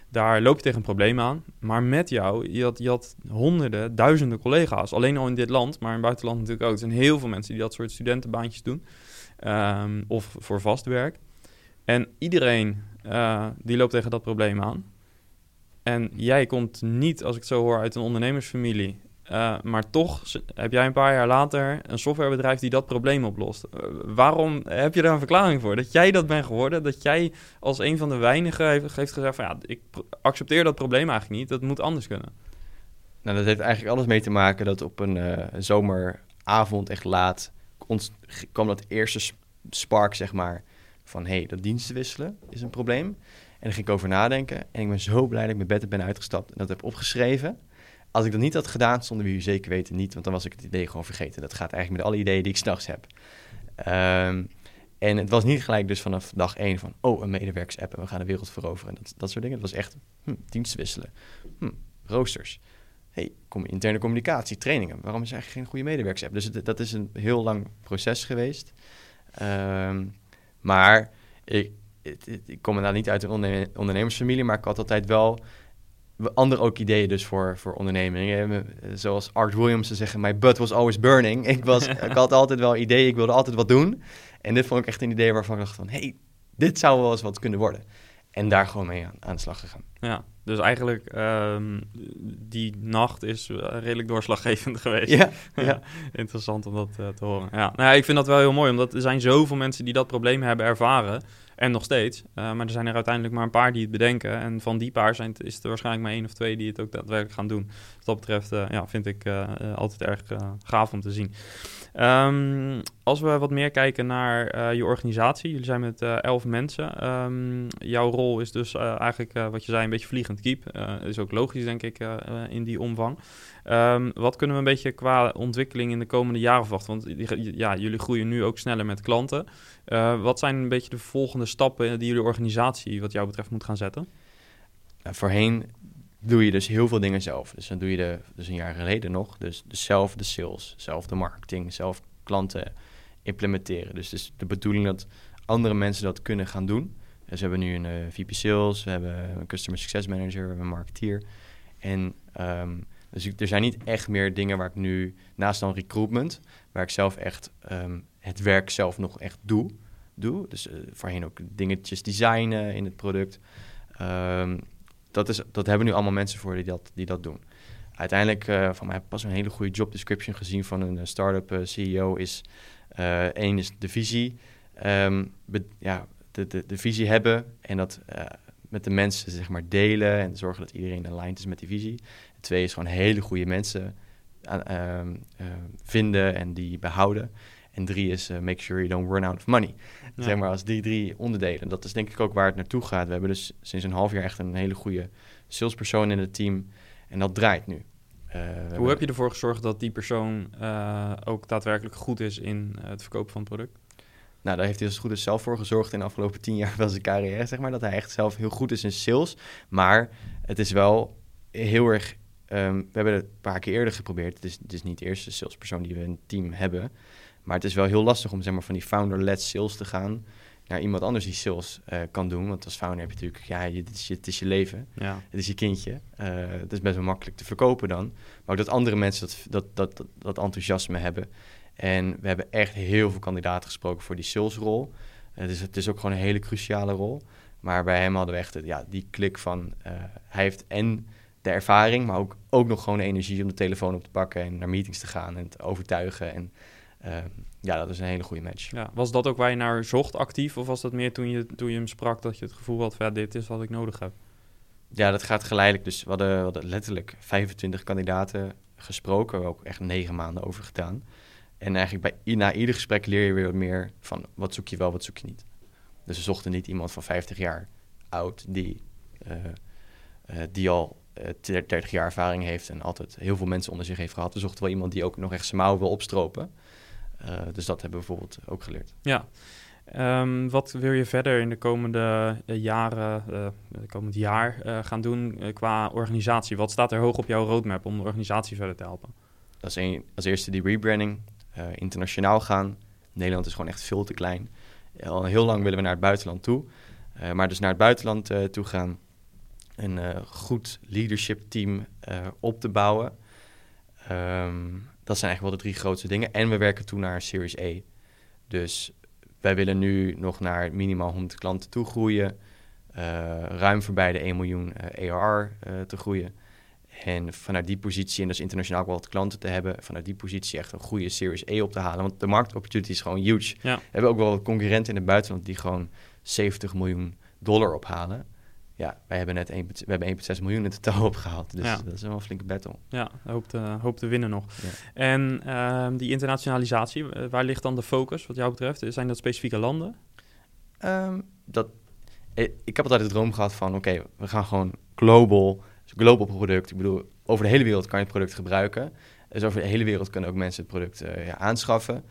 Speaker 1: Daar loop je tegen een probleem aan. Maar met jou, je had, je honderden, duizenden collega's. Alleen al in dit land, maar in het buitenland natuurlijk ook. Er zijn heel veel mensen die dat soort studentenbaantjes doen. Um, of voor vast werk. En iedereen uh, die loopt tegen dat probleem aan. En jij komt niet, als ik het zo hoor, uit een ondernemersfamilie. Uh, maar toch heb jij een paar jaar later een softwarebedrijf die dat probleem oplost. Uh, waarom heb je daar een verklaring voor? Dat jij dat bent geworden? Dat jij als een van de weinigen heeft, gezegd van ja, ik accepteer dat probleem eigenlijk niet. Dat moet anders kunnen.
Speaker 2: Nou, dat heeft eigenlijk alles mee te maken dat op een zomeravond echt laat ons, kwam dat eerste spark, zeg maar van hé, hey, dat diensten wisselen is een probleem. En daar ging ik over nadenken. En ik ben zo blij dat ik mijn bed ben uitgestapt en dat heb opgeschreven. Als ik dat niet had gedaan, stonden we hier zeker weten niet, want dan was ik het idee gewoon vergeten. Dat gaat eigenlijk met alle ideeën die ik s'nachts heb. Um, en het was niet gelijk dus vanaf dag één van, oh, een medewerkers-app en we gaan de wereld veroveren. En dat, dat soort dingen. Het was echt hm, diensten wisselen, hm, roosters. hey, kom, interne communicatie, trainingen. Waarom is er eigenlijk geen goede medewerkers-app? Dus dat is een heel lang proces geweest. Um, maar ik, ik, ik kom inderdaad niet uit een ondernemersfamilie, maar ik had altijd wel andere ook ideeën dus voor, voor ondernemingen. Zoals Art Williams te zeggen, my butt was always burning. Ik, was, ik had altijd wel ideeën, ik wilde altijd wat doen. En dit vond ik echt een idee waarvan ik dacht van, hey, dit zou wel eens wat kunnen worden. En daar gewoon mee aan, aan de slag gegaan.
Speaker 1: Ja, dus eigenlijk um, die nacht is redelijk doorslaggevend geweest.
Speaker 2: Ja, ja.
Speaker 1: interessant om dat uh, te horen. Ja. Nou, ja, ik vind dat wel heel mooi, omdat er zijn zoveel mensen die dat probleem hebben ervaren. En nog steeds. Uh, maar er zijn er uiteindelijk maar een paar die het bedenken. En van die paar zijn het, is er waarschijnlijk maar één of twee die het ook daadwerkelijk gaan doen. Wat dat betreft ja, vind ik altijd erg gaaf om te zien. Um, als we wat meer kijken naar je organisatie, jullie zijn met elf mensen. Um, jouw rol is dus eigenlijk, wat je zei, een beetje vliegend kiep. is ook logisch, denk ik, in die omvang. Um, wat kunnen we een beetje qua ontwikkeling in de komende jaren verwachten? Want ja, jullie groeien nu ook sneller met klanten. wat zijn een beetje de volgende stappen die jullie organisatie, wat jou betreft, moet gaan zetten?
Speaker 2: voorheen doe je dus heel veel dingen zelf. Dus dan doe je de, dus een jaar geleden nog, dus, zelf de sales, zelf de marketing, zelf klanten implementeren. Dus het is de bedoeling dat andere mensen dat kunnen gaan doen. Dus we hebben nu een uh, VP Sales, we hebben een Customer Success Manager, we hebben een marketeer. En um, dus er zijn niet echt meer dingen waar ik nu, naast dan recruitment, waar ik zelf echt um, het werk zelf nog echt doe. doe. Dus uh, voorheen ook dingetjes designen in het product. Um, dat, is, dat hebben nu allemaal mensen voor die dat, die dat doen. Uiteindelijk, uh, van mij heb ik pas een hele goede job description gezien van een start-up uh, CEO. Is één is de visie, be, ja, de, de, de visie hebben en dat met de mensen zeg maar delen en zorgen dat iedereen aligned is met die visie. En twee is gewoon hele goede mensen aan, vinden en die behouden. En drie is uh, make sure you don't run out of money. Ja. Zeg maar als die drie onderdelen. Dat is denk ik ook waar het naartoe gaat. We hebben dus sinds een half jaar echt een hele goede salespersoon in het team. En dat draait nu.
Speaker 1: Uh, Hoe heb je ervoor gezorgd dat die persoon uh, ook daadwerkelijk goed is in het verkopen van het product?
Speaker 2: Nou, daar heeft hij als goed is zelf voor gezorgd in de afgelopen tien jaar van zijn carrière, zeg maar. Dat hij echt zelf heel goed is in sales. Maar het is wel heel erg... Um, we hebben het een paar keer eerder geprobeerd. Het is, het is niet de eerste salespersoon die we in het team hebben. Maar het is wel heel lastig om zeg maar, van die founder-led sales te gaan naar iemand anders die sales uh, kan doen. Want als founder heb je natuurlijk, ja, het is je, het is je leven,
Speaker 1: ja.
Speaker 2: het is je kindje. Uh, het is best wel makkelijk te verkopen dan. Maar ook dat andere mensen dat, dat, dat, dat, dat enthousiasme hebben. En we hebben echt heel veel kandidaten gesproken voor die salesrol. Uh, dus het is ook gewoon een hele cruciale rol. Maar bij hem hadden we echt ja, die klik van, hij heeft en de ervaring, maar ook, ook nog gewoon de energie om de telefoon op te pakken en naar meetings te gaan en te overtuigen. En uh, ja, dat is een hele goede match.
Speaker 1: Ja, was dat ook waar je naar zocht actief? Of was dat meer toen je, toen je hem sprak dat je het gevoel had van ja, dit is wat ik nodig heb?
Speaker 2: Ja, dat gaat geleidelijk. Dus we hadden, we hadden letterlijk 25 kandidaten gesproken. We ook echt negen maanden over gedaan. En eigenlijk bij, na ieder gesprek leer je weer wat meer van wat zoek je wel, wat zoek je niet. Dus we zochten niet iemand van 50 jaar oud die, uh, uh, die al 30 jaar ervaring heeft en altijd heel veel mensen onder zich heeft gehad. We zochten wel iemand die ook nog echt zijn mouw wil opstropen. Uh, dus dat hebben we bijvoorbeeld ook geleerd.
Speaker 1: Ja. Um, wat wil je verder in de komende uh, jaren, uh, de komend jaar gaan doen qua organisatie? Wat staat er hoog op jouw roadmap om de organisatie verder te helpen?
Speaker 2: Dat is een, als eerste die rebranding, internationaal gaan. Nederland is gewoon echt veel te klein. Al heel lang willen we naar het buitenland toe. maar dus naar het buitenland toe gaan, een goed leadership team op te bouwen. Um, dat zijn eigenlijk wel de drie grootste dingen. En we werken toe naar Series A. Dus wij willen nu nog naar minimaal 100 klanten toe groeien. Uh, ruim voorbij de 1 miljoen uh, te groeien. En vanuit die positie, en dus internationaal ook wel wat klanten te hebben, vanuit die positie echt een goede Series A op te halen. Want de marktopportunity is gewoon huge.
Speaker 1: Ja.
Speaker 2: We hebben ook wel concurrenten in het buitenland die gewoon 70 miljoen dollar ophalen ja, wij hebben net 1, we hebben 1,6 miljoen in totaal opgehaald. Dus
Speaker 1: Ja.
Speaker 2: dat is wel een flinke battle.
Speaker 1: Ja, hoop te, hoop te winnen nog.
Speaker 2: Ja.
Speaker 1: En ehm, die internationalisatie, eh, waar ligt dan de focus wat jou betreft? Zijn dat specifieke landen?
Speaker 2: Ehm, dat, eh, ik heb altijd de droom gehad van, oké, we gaan gewoon global, dus global product. Ik bedoel, over de hele wereld kan je het product gebruiken. Dus over de hele wereld kunnen ook mensen het product eh, ja, aanschaffen.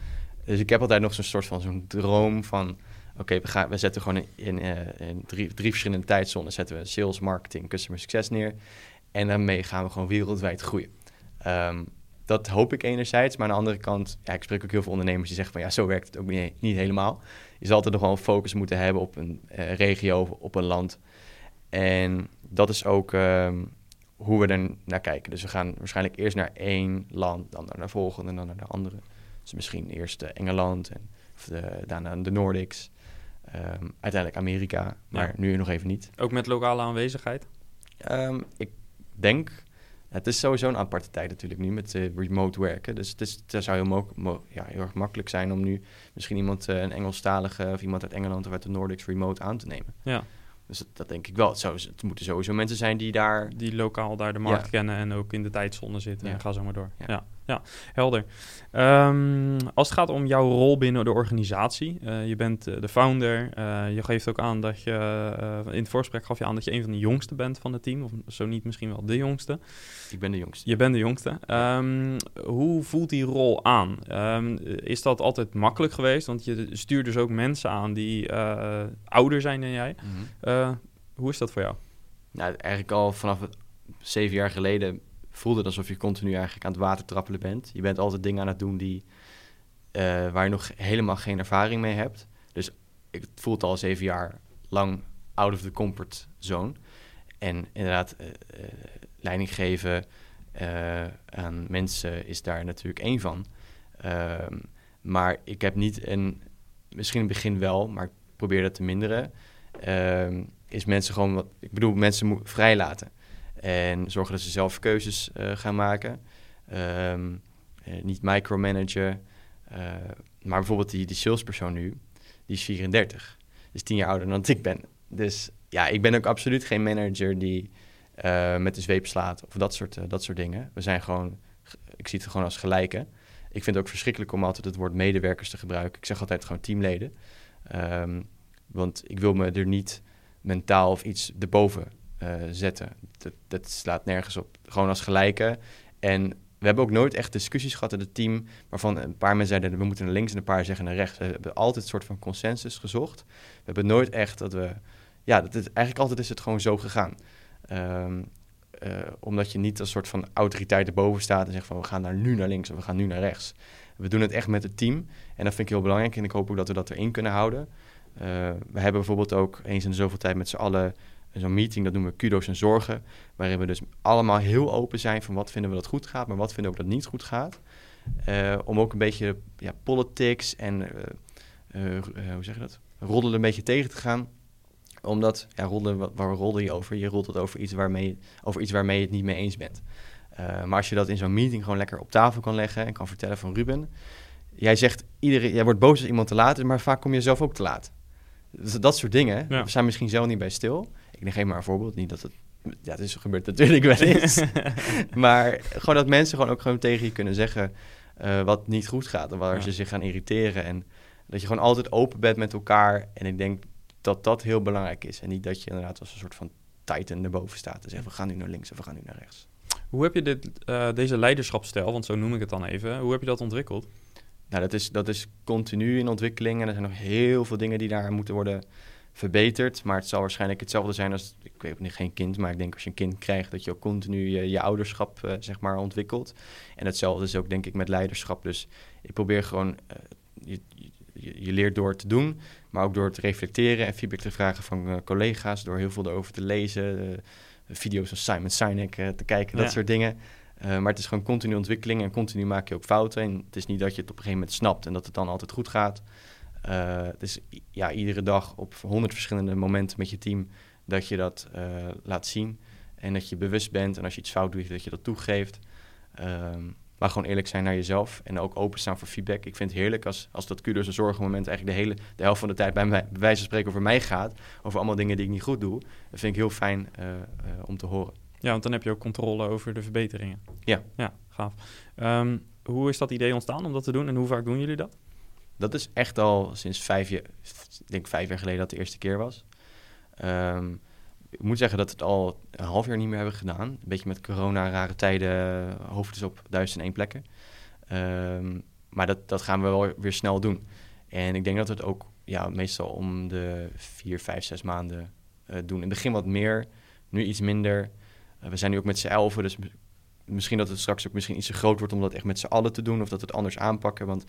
Speaker 2: Dus ik heb altijd nog zo'n soort van zo'n droom van, oké, we, zetten gewoon in, in, eh, drie, drie verschillende tijdzones zetten we sales, marketing, customer success neer. En daarmee gaan we gewoon wereldwijd groeien. Ehm, dat hoop ik enerzijds, maar aan de andere kant, ja, ik spreek ook heel veel ondernemers die zeggen van ja, zo werkt het ook niet, niet helemaal. Je zal altijd nog wel een focus moeten hebben op een eh, regio, op een land. En dat is ook ehm, hoe we er naar kijken. Dus we gaan waarschijnlijk eerst naar één land, dan naar de volgende en dan naar de andere. Dus misschien eerst eh, Engeland en of de, daarna de Nordics. Ehm, uiteindelijk Amerika, maar
Speaker 1: Ja.
Speaker 2: nu nog even niet.
Speaker 1: Ook met lokale aanwezigheid?
Speaker 2: Ehm, ik denk, het is sowieso een aparte tijd natuurlijk nu met eh, remote werken. Dus het, is, het zou heel, mo- mo- ja, heel erg makkelijk zijn om nu misschien iemand, eh, een Engelstalige of iemand uit Engeland of uit de Nordics remote aan te nemen.
Speaker 1: Ja,
Speaker 2: Dus dat, dat denk ik wel. Het, zou, het moeten sowieso mensen zijn die daar...
Speaker 1: die lokaal daar de markt
Speaker 2: Ja.
Speaker 1: kennen en ook in de tijdzone zitten.
Speaker 2: Ja.
Speaker 1: En ga zo maar door. Ja,
Speaker 2: Ja.
Speaker 1: Ja, helder. Ehm, als het gaat om jouw rol binnen de organisatie. eh, je bent eh, de founder. eh, je geeft ook aan dat je... in het voorgesprek gaf je aan dat je een van de jongsten bent van het team. Of zo niet misschien wel de jongste.
Speaker 2: Ik ben de jongste.
Speaker 1: Je bent de jongste. Ehm, hoe voelt die rol aan? Ehm, is dat altijd makkelijk geweest? Want je stuurt dus ook mensen aan die ouder zijn dan jij.
Speaker 2: Mhm.
Speaker 1: Hoe is dat voor jou?
Speaker 2: Nou, eigenlijk al vanaf zeven jaar geleden voelde het alsof je continu eigenlijk aan het water trappelen bent. Je bent altijd dingen aan het doen die, eh, waar je nog helemaal geen ervaring mee hebt. Dus ik voelt al zeven jaar lang out of the comfort zone. En inderdaad, uh, leiding geven aan mensen is daar natuurlijk één van. Ehm, maar ik heb niet een, misschien in het begin wel, maar ik probeer dat te minderen. Ehm, is mensen gewoon wat, ik bedoel, mensen vrijlaten. En zorgen dat ze zelf keuzes uh, gaan maken. Um, uh, niet micromanagen. Uh, maar bijvoorbeeld die, die salespersoon nu, die is 34. Dus tien jaar ouder dan ik ben. Dus ja, ik ben ook absoluut geen manager die met de zweep slaat of dat soort, dat soort dingen. We zijn gewoon, ik zie het gewoon als gelijke. Ik vind het ook verschrikkelijk om altijd het woord medewerkers te gebruiken. Ik zeg altijd gewoon teamleden. Um, want ik wil me er niet mentaal of iets erboven uh, zetten. Dat, dat slaat nergens op. Gewoon als gelijke. En we hebben ook nooit echt discussies gehad in het team... waarvan een paar mensen zeiden... we moeten naar links en een paar zeggen naar rechts. We hebben altijd een soort van consensus gezocht. We hebben nooit echt dat we... Ja, dat is, eigenlijk altijd is het gewoon zo gegaan. Um, uh, omdat je niet als soort van autoriteit erboven staat... en zegt van we gaan naar nu naar links of we gaan nu naar rechts. We doen het echt met het team. En dat vind ik heel belangrijk. En ik hoop ook dat we dat erin kunnen houden... Uh, we hebben bijvoorbeeld ook eens in de zoveel tijd met z'n allen zo'n meeting, dat noemen we kudo's en zorgen, waarin we dus allemaal heel open zijn van wat vinden we dat goed gaat, maar wat vinden we dat niet goed gaat. Uh, om ook een beetje ja, politics en, uh, hoe zeg je dat, roddelen een beetje tegen te gaan. Omdat, ja, roddelen, waar roddel je over? Je roddelt over iets waarmee, over iets waarmee je het niet mee eens bent. maar als je dat in zo'n meeting gewoon lekker op tafel kan leggen en kan vertellen van Ruben, jij zegt, iedereen, jij wordt boos als iemand te laat is, maar vaak kom je zelf ook te laat. Dus dat soort dingen. Ja. We zijn misschien zelf niet bij stil. Ik neem geen maar een voorbeeld. Niet dat het... Ja, het is gebeurd natuurlijk wel eens. maar gewoon dat mensen gewoon ook gewoon tegen je kunnen zeggen... Uh, wat niet goed gaat en waar ja. ze zich gaan irriteren. En dat je gewoon altijd open bent met elkaar. En ik denk dat dat heel belangrijk is. En niet dat je inderdaad als een soort van titan erboven staat. En zegt, we gaan nu naar links en we gaan nu naar rechts.
Speaker 1: Hoe heb je dit, uh, deze leiderschapsstijl, want zo noem ik het dan even... hoe heb je dat ontwikkeld?
Speaker 2: Nou, dat is, dat is continu in ontwikkeling en er zijn nog heel veel dingen die daar moeten worden verbeterd. Maar het zal waarschijnlijk hetzelfde zijn als, ik weet niet, geen kind, maar ik denk als je een kind krijgt, dat je ook continu je, je ouderschap, uh, zeg maar, ontwikkelt. En hetzelfde is ook, denk ik, met leiderschap. Dus ik probeer gewoon, uh, je, je, je, leert door te doen, maar ook door te reflecteren en feedback te vragen van uh, collega's, door heel veel erover te lezen, video's van Simon Sinek te kijken, dat soort dingen. Maar het is gewoon continu ontwikkeling en continu maak je ook fouten. En het is niet dat je het op een gegeven moment snapt en dat het dan altijd goed gaat. Het is ja, iedere dag op honderd verschillende momenten met je team dat je dat uh, laat zien. En dat je bewust bent en als je iets fout doet, dat je dat toegeeft. Um, maar gewoon eerlijk zijn naar jezelf en ook openstaan voor feedback. Ik vind het heerlijk als, als dat kudos en zorgenmoment eigenlijk de hele de helft van de tijd bij, mij, bij wijze van spreken over mij gaat. Over allemaal dingen die ik niet goed doe. Dat vind ik heel fijn om te horen.
Speaker 1: Ja, want dan heb je ook controle over de verbeteringen.
Speaker 2: Ja.
Speaker 1: Ja, gaaf. Um, hoe is dat idee ontstaan om dat te doen en hoe vaak doen jullie dat?
Speaker 2: Dat is echt al sinds vijf jaar, denk vijf jaar geleden dat de eerste keer was. Um, ik moet zeggen dat we het al een half jaar niet meer hebben gedaan. Een beetje met corona, rare tijden, hoofd op duizend en één plekken. Um, maar dat, dat gaan we wel weer snel doen. En ik denk dat we het ook ja, meestal om de vier, vijf, zes maanden uh, doen. In het begin wat meer, nu iets minder. Uh, we zijn nu ook met z'n elfen, dus misschien dat het straks ook misschien iets te groot wordt om dat echt met z'n allen te doen. Of dat we het anders aanpakken. Want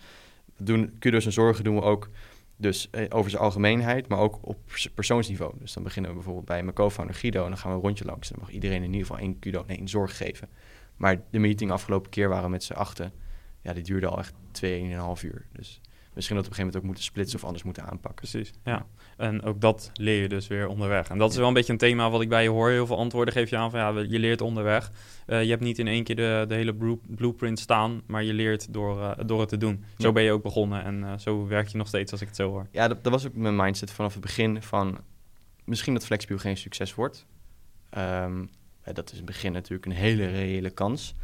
Speaker 2: doen, kudos en zorgen doen we ook dus eh, over zijn algemeenheid, maar ook op persoonsniveau. Dus dan beginnen we bijvoorbeeld bij mijn co-founder Guido en dan gaan we een rondje langs. En dan mag iedereen in ieder geval één kudo en één zorg geven. Maar de meeting afgelopen keer waren we met z'n achten. Ja, die duurde al echt tweeënhalf uur. Dus misschien dat we op een gegeven moment ook moeten splitsen of anders moeten aanpakken.
Speaker 1: Precies, ja. En ook dat leer je dus weer onderweg. En dat is wel een beetje een thema wat ik bij je hoor. Heel veel antwoorden geef je aan van ja, je leert onderweg. Uh, je hebt niet in één keer de, de hele blueprint staan, maar je leert door, uh, door het te doen. Zo ben je ook begonnen en uh, zo werk je nog steeds als ik het zo hoor.
Speaker 2: Ja, dat, dat, was ook mijn mindset vanaf het begin van misschien dat Flexbuild geen succes wordt. Um, dat is in het begin natuurlijk een hele reële kans.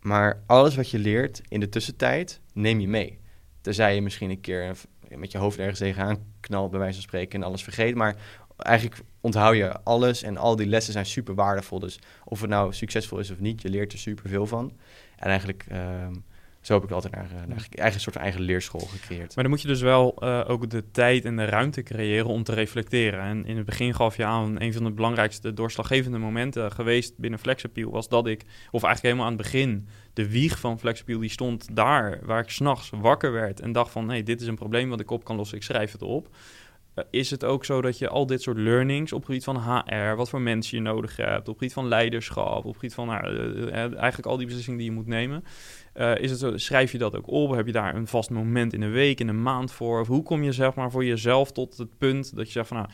Speaker 2: maar alles wat je leert in de tussentijd, neem je mee. Tenzij je misschien een keer met je hoofd ergens tegenaan knalt, bij wijze van spreken, en alles vergeet. Maar eigenlijk onthoud je alles en al die lessen zijn super waardevol. Dus of het nou succesvol is of niet, je leert er super veel van. En eigenlijk, uh, zo heb ik altijd naar, naar eigen soort eigen leerschool gecreëerd.
Speaker 1: Maar dan moet je dus wel uh, ook de tijd en de ruimte creëren om te reflecteren. En in het begin gaf je aan, een van de belangrijkste doorslaggevende momenten geweest binnen Flexappeal was dat ik, of eigenlijk helemaal aan het begin, de wieg van Flexappeal die stond daar, waar ik s'nachts wakker werd en dacht van, nee, dit is een probleem wat ik op kan lossen, ik schrijf het op. Uh, is het ook zo dat je al dit soort learnings op gebied van HR, wat voor mensen je nodig hebt, op gebied van leiderschap, op gebied van nou, eigenlijk al die beslissingen die je moet nemen, uh, is het zo, schrijf je dat ook op? Heb je daar een vast moment in een week, in een maand voor? Of hoe kom je zeg maar voor jezelf tot het punt dat je zegt van nou,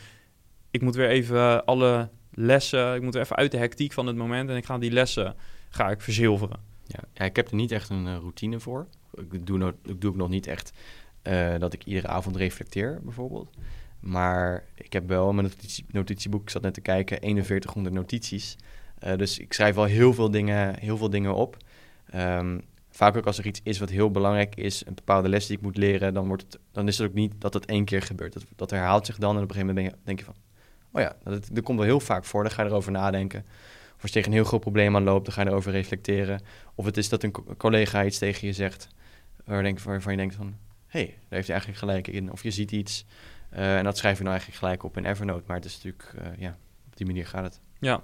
Speaker 1: ik moet weer even alle lessen, ik moet weer even uit de hectiek van het moment en ik ga die lessen ga ik verzilveren.
Speaker 2: Ja, ik heb er niet echt een uh, routine voor. Ik doe, no ik doe ook nog niet echt uh, dat ik iedere avond reflecteer bijvoorbeeld. Maar ik heb wel mijn notitie, notitieboek, ik zat net te kijken, 4100 notities. Dus ik schrijf wel heel veel dingen, heel veel dingen op. Um, vaak ook als er iets is wat heel belangrijk is, een bepaalde les die ik moet leren, dan, wordt het, dan is het ook niet dat het één keer gebeurt. Dat, dat herhaalt zich dan en op een gegeven moment ben je, denk je van, oh ja, dat, dat komt wel heel vaak voor. Dan ga je erover nadenken. Of als je tegen een heel groot probleem aan loopt, dan ga je erover reflecteren. Of het is dat een collega iets tegen je zegt, waar denk, waarvan je denkt van, hé, hey, daar heeft hij eigenlijk gelijk in. Of je ziet iets uh, en dat schrijf je nou eigenlijk gelijk op in Evernote. Maar het is natuurlijk, uh, ja, op die manier gaat het.
Speaker 1: Ja.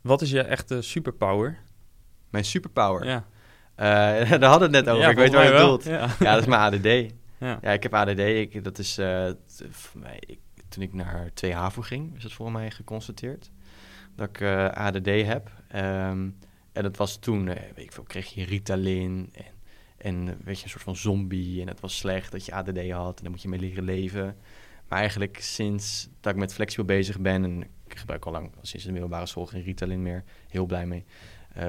Speaker 1: Wat is je echte superpower?
Speaker 2: Mijn superpower?
Speaker 1: Ja.
Speaker 2: Uh, daar hadden we het net over.
Speaker 1: Ja,
Speaker 2: ik weet waar je bedoelt.
Speaker 1: Ja.
Speaker 2: ja. dat is mijn ADD.
Speaker 1: Ja.
Speaker 2: Ja, ik heb ADD. Ik, dat is voor mij, ik, toen ik naar 2 HAVO ging, is dat voor mij geconstateerd. Dat ik uh, ADD heb. Um, en dat was toen, weet ik veel, kreeg je Ritalin en, en weet je, een soort van zombie. En het was slecht dat je ADD had en dan moet je mee leren leven. Maar eigenlijk sinds dat ik met flexibel bezig ben, en ik gebruik al lang, sinds de middelbare school geen Ritalin meer, heel blij mee.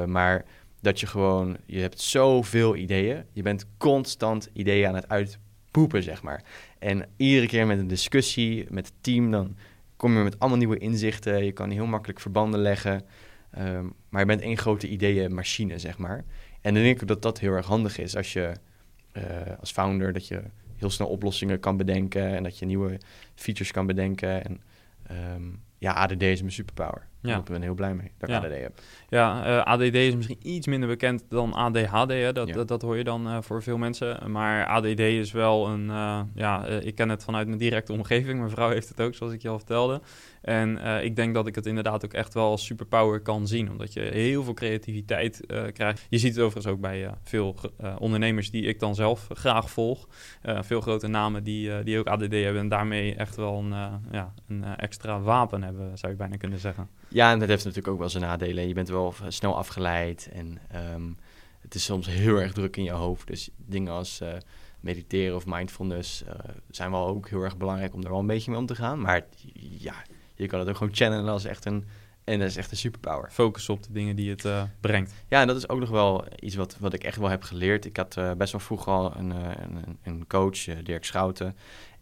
Speaker 2: maar dat je gewoon, je hebt zoveel ideeën. Je bent constant ideeën aan het uitpoepen, zeg maar. En iedere keer met een discussie, met het team, dan kom je met allemaal nieuwe inzichten. Je kan heel makkelijk verbanden leggen. Um, maar je bent één grote ideeënmachine, zeg maar. En dan denk ik dat dat heel erg handig is als je uh, als founder, dat je heel snel oplossingen kan bedenken en dat je nieuwe features kan bedenken. En um, ja, ADD is mijn superpower. Ja. Ik ben heel blij mee dat ik
Speaker 1: ja.
Speaker 2: ADD heb.
Speaker 1: Ja, uh, ADD is misschien iets minder bekend dan ADHD. Hè? Dat, ja. dat, dat, hoor je dan uh, voor veel mensen. Maar ADD is wel een... Uh, ja, ik ken het vanuit mijn directe omgeving. Mijn vrouw heeft het ook, zoals ik je al vertelde. En ik denk dat ik het inderdaad ook echt wel als superpower kan zien. Omdat je heel veel creativiteit krijgt. Je ziet het overigens ook bij veel ondernemers die ik dan zelf graag volg. veel grote namen die, die ook ADD hebben. En daarmee echt wel een, ja, een extra wapen hebben, zou je bijna kunnen zeggen.
Speaker 2: Ja, en dat heeft natuurlijk ook wel zijn nadelen. Je bent wel snel afgeleid en um, het is soms heel erg druk in je hoofd. Dus dingen als uh, mediteren of mindfulness uh, zijn wel ook heel erg belangrijk om er wel een beetje mee om te gaan. Maar ja, je kan het ook gewoon channelen als echt een, en dat is echt een superpower.
Speaker 1: Focus op de dingen die het uh, brengt.
Speaker 2: Ja, en dat is ook nog wel iets wat, wat ik echt wel heb geleerd. Ik had best wel vroeg al een, een, een coach, Dirk Schouten.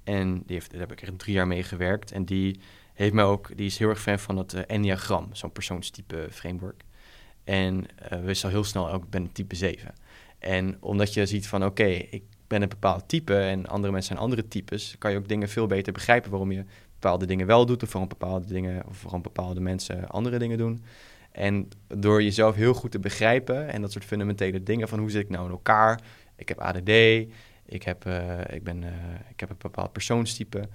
Speaker 2: En die heeft, daar heb ik echt drie jaar mee gewerkt. En die heeft mij ook, die is heel erg fan van het uh, Enneagram, zo'n persoonstype framework. En uh, wist al heel snel ook, ik ben type 7. En omdat je ziet van, oké, ik ben een bepaald type en andere mensen zijn andere types, kan je ook dingen veel beter begrijpen waarom je bepaalde dingen wel doet of waarom bepaalde dingen of waarom bepaalde mensen andere dingen doen. En door jezelf heel goed te begrijpen en dat soort fundamentele dingen van hoe zit ik nou in elkaar, ik heb ADD, ik heb, ik ben, ik heb een bepaald persoonstype,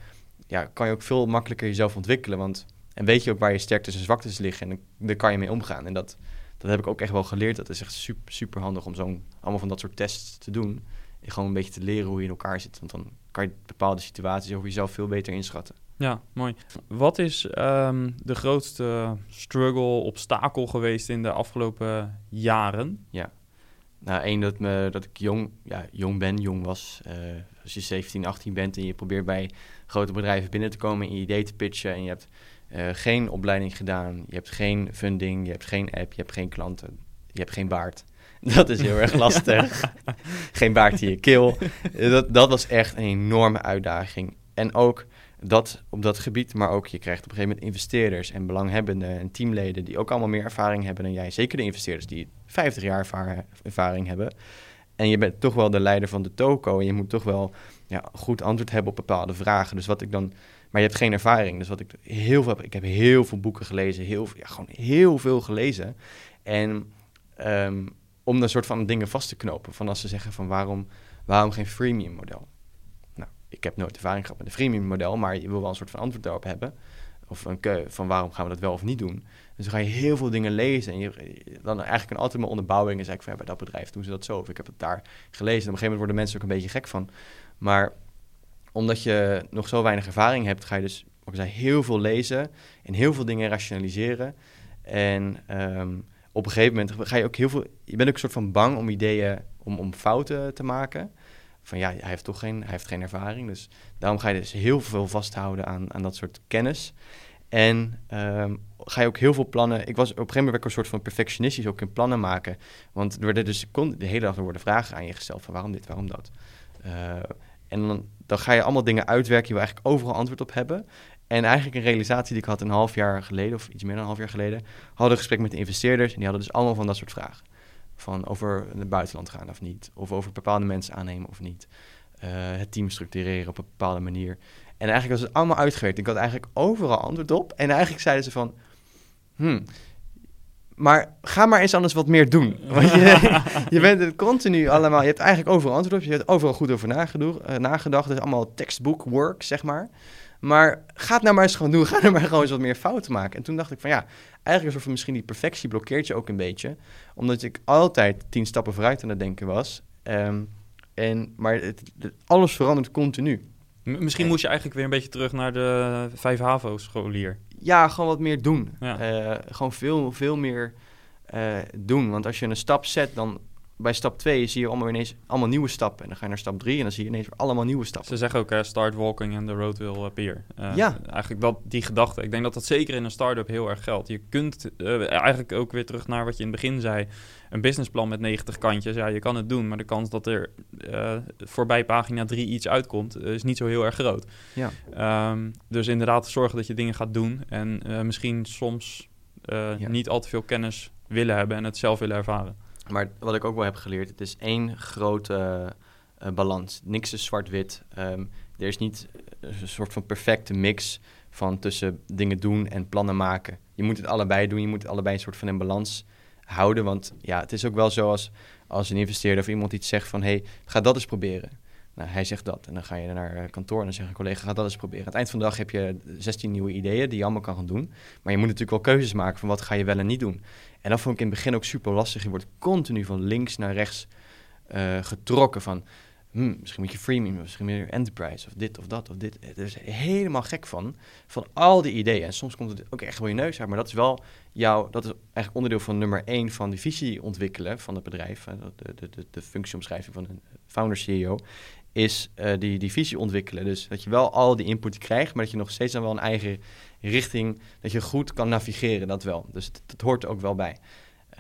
Speaker 2: ja, kan je ook veel makkelijker jezelf ontwikkelen. Want, en weet je ook waar je sterktes en zwaktes liggen. En daar kan je mee omgaan. En dat, dat heb ik ook echt wel geleerd. Dat is echt super, super handig om zo'n allemaal van dat soort tests te doen. En gewoon een beetje te leren hoe je in elkaar zit. Want dan kan je bepaalde situaties over jezelf veel beter inschatten.
Speaker 1: Ja, mooi. Wat is um, de grootste struggle, obstakel geweest in de afgelopen jaren?
Speaker 2: Ja, nou, één, dat, me, dat ik jong, ja, jong ben, jong was. Uh, als je 17, 18 bent en je probeert bij grote bedrijven binnen te komen, een idee te pitchen en je hebt uh, geen opleiding gedaan, je hebt geen funding, je hebt geen app, je hebt geen klanten, je hebt geen baard. Dat is heel erg lastig. geen baard in je keel. Dat, dat was echt een enorme uitdaging. En ook dat op dat gebied, maar ook je krijgt op een gegeven moment investeerders en belanghebbenden en teamleden die ook allemaal meer ervaring hebben dan jij. Zeker de investeerders die 50 jaar ervaring hebben. En je bent toch wel de leider van de toko en je moet toch wel ja, goed antwoord hebben op bepaalde vragen. Dus wat ik dan, maar je hebt geen ervaring. Dus wat ik heel veel heb, ik heb heel veel boeken gelezen, heel, ja, gewoon heel veel gelezen. En um, om een soort van dingen vast te knopen. Van als ze zeggen van waarom, waarom geen freemium model? Nou, ik heb nooit ervaring gehad met een freemium model, maar je wil wel een soort van antwoord daarop hebben. Of een keu van waarom gaan we dat wel of niet doen. Dus dan ga je heel veel dingen lezen. En je, dan eigenlijk een altijd onderbouwing is eigenlijk van bij dat bedrijf doen ze dat zo. Of ik heb het daar gelezen. En op een gegeven moment worden mensen ook een beetje gek van. Maar omdat je nog zo weinig ervaring hebt, ga je dus ik zei, heel veel lezen en heel veel dingen rationaliseren. En ehm, op een gegeven moment ga je ook heel veel. Je bent ook een soort van bang om ideeën, om, om fouten te maken. Van ja, hij heeft toch geen, hij heeft geen ervaring. Dus daarom ga je dus heel veel vasthouden aan, aan dat soort kennis. En ehm, ga je ook heel veel plannen. Ik was op een gegeven moment een soort van perfectionistisch ook in plannen maken. Want er werden dus de hele dag worden vragen aan je gesteld van waarom dit, waarom dat. Uh, en dan, dan ga je allemaal dingen uitwerken. Je wil eigenlijk overal antwoord op hebben. En eigenlijk een realisatie die ik had een half jaar geleden, of iets meer dan een half jaar geleden, hadden een gesprek met de investeerders. En die hadden dus allemaal van dat soort vragen. Van over het buitenland gaan of niet. Of over bepaalde mensen aannemen of niet. Uh, het team structureren op een bepaalde manier. En eigenlijk was het allemaal uitgewerkt. Ik had eigenlijk overal antwoord op. En eigenlijk zeiden ze van... Hmm, maar ga maar eens anders wat meer doen. Want je, je bent het continu allemaal... Je hebt eigenlijk overal antwoord op. Je hebt overal goed over nagedacht. Uh, nagedacht. Het is allemaal textbook work, zeg maar. Maar ga het nou maar eens gewoon doen. Ga er maar gewoon eens wat meer fouten maken. En toen dacht ik van ja, eigenlijk is misschien die perfectie blokkeert je ook een beetje. Omdat ik altijd tien stappen vooruit aan het denken was. Um, en, maar het, alles verandert continu.
Speaker 1: Misschien moest je eigenlijk weer een beetje terug naar de vijf HAVO-scholier.
Speaker 2: Ja, gewoon wat meer doen. Uh, gewoon veel, veel meer uh, doen. Want als je een stap zet, dan bij stap 2 zie je allemaal ineens allemaal nieuwe stappen. En dan ga je naar stap 3 en dan zie je ineens allemaal nieuwe stappen.
Speaker 1: Ze zeggen ook, start walking and the road will appear. Uh, ja. Eigenlijk dat, die gedachte. Ik denk dat dat zeker in een start-up heel erg geldt. Je kunt uh, eigenlijk ook weer terug naar wat je in het begin zei. Een businessplan met 90 kantjes. Ja, je kan het doen, maar de kans dat er voorbij pagina 3 iets uitkomt, is niet zo heel erg groot. Ja. Um, dus inderdaad zorgen dat je dingen gaat doen. En misschien soms ja. niet al te veel kennis willen hebben en het zelf willen ervaren.
Speaker 2: Maar wat ik ook wel heb geleerd, het is één grote uh, balans. Niks is zwart-wit. Um, er is niet een soort van perfecte mix van tussen dingen doen en plannen maken. Je moet het allebei doen, je moet allebei een soort van in balans houden. Want ja, het is ook wel zo als, als een investeerder of iemand iets zegt van... hé, hey, ga dat eens proberen. Nou, hij zegt dat. En dan ga je naar eh, kantoor en dan zegt een collega, ga dat eens proberen. Aan het eind van de dag heb je 16 nieuwe ideeën die je allemaal kan gaan doen. Maar je moet natuurlijk wel keuzes maken van wat ga je wel en niet doen. En dat vond ik in het begin ook super lastig. Je wordt continu van links naar rechts uh, getrokken van... Hmm, misschien moet je freemium, misschien meer enterprise, of dit of dat of dit. Er is helemaal gek van, van al die ideeën. En soms komt het ook echt wel je neus uit, maar dat is wel jouw, dat is eigenlijk onderdeel van nummer één van die visie ontwikkelen van het bedrijf. De, de, de, de functieomschrijving van een founder-CEO is uh, die, die visie ontwikkelen. Dus dat je wel al die input krijgt, maar dat je nog steeds dan wel een eigen richting, dat je goed kan navigeren, dat wel. Dus dat, hoort er ook wel bij.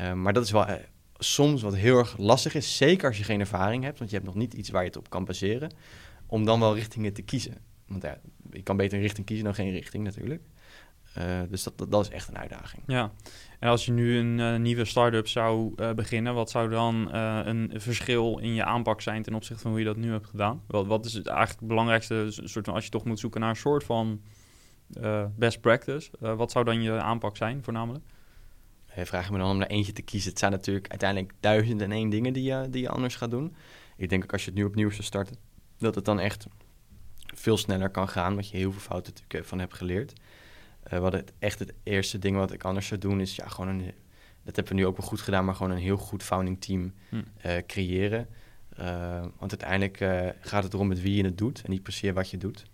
Speaker 2: Uh, maar dat is wel uh, soms wat heel erg lastig is, zeker als je geen ervaring hebt, want je hebt nog niet iets waar je het op kan baseren, om dan wel richtingen te kiezen. Want ja, je kan beter een richting kiezen dan geen richting natuurlijk. Uh, dus dat, dat, dat, is echt een uitdaging.
Speaker 1: Ja, en als je nu een uh, nieuwe start-up zou uh, beginnen, wat zou dan een verschil in je aanpak zijn ten opzichte van hoe je dat nu hebt gedaan? Wat, wat is het eigenlijk het belangrijkste, soort van, als je toch moet zoeken naar een soort van best practice, wat zou dan je aanpak zijn voornamelijk?
Speaker 2: Je vraagt me dan om er eentje te kiezen. Het zijn natuurlijk uiteindelijk duizend en één dingen die je, die je anders gaat doen. Ik denk ook als je het nu opnieuw zou starten, dat het dan echt veel sneller kan gaan, wat je heel veel fouten natuurlijk van hebt geleerd. Uh, wat het echt het eerste ding wat ik anders zou doen is ja, gewoon een. Dat hebben we nu ook wel goed gedaan, maar gewoon een heel goed founding team hm. uh, creëren. Uh, want uiteindelijk gaat het erom met wie je het doet en niet per se wat je doet.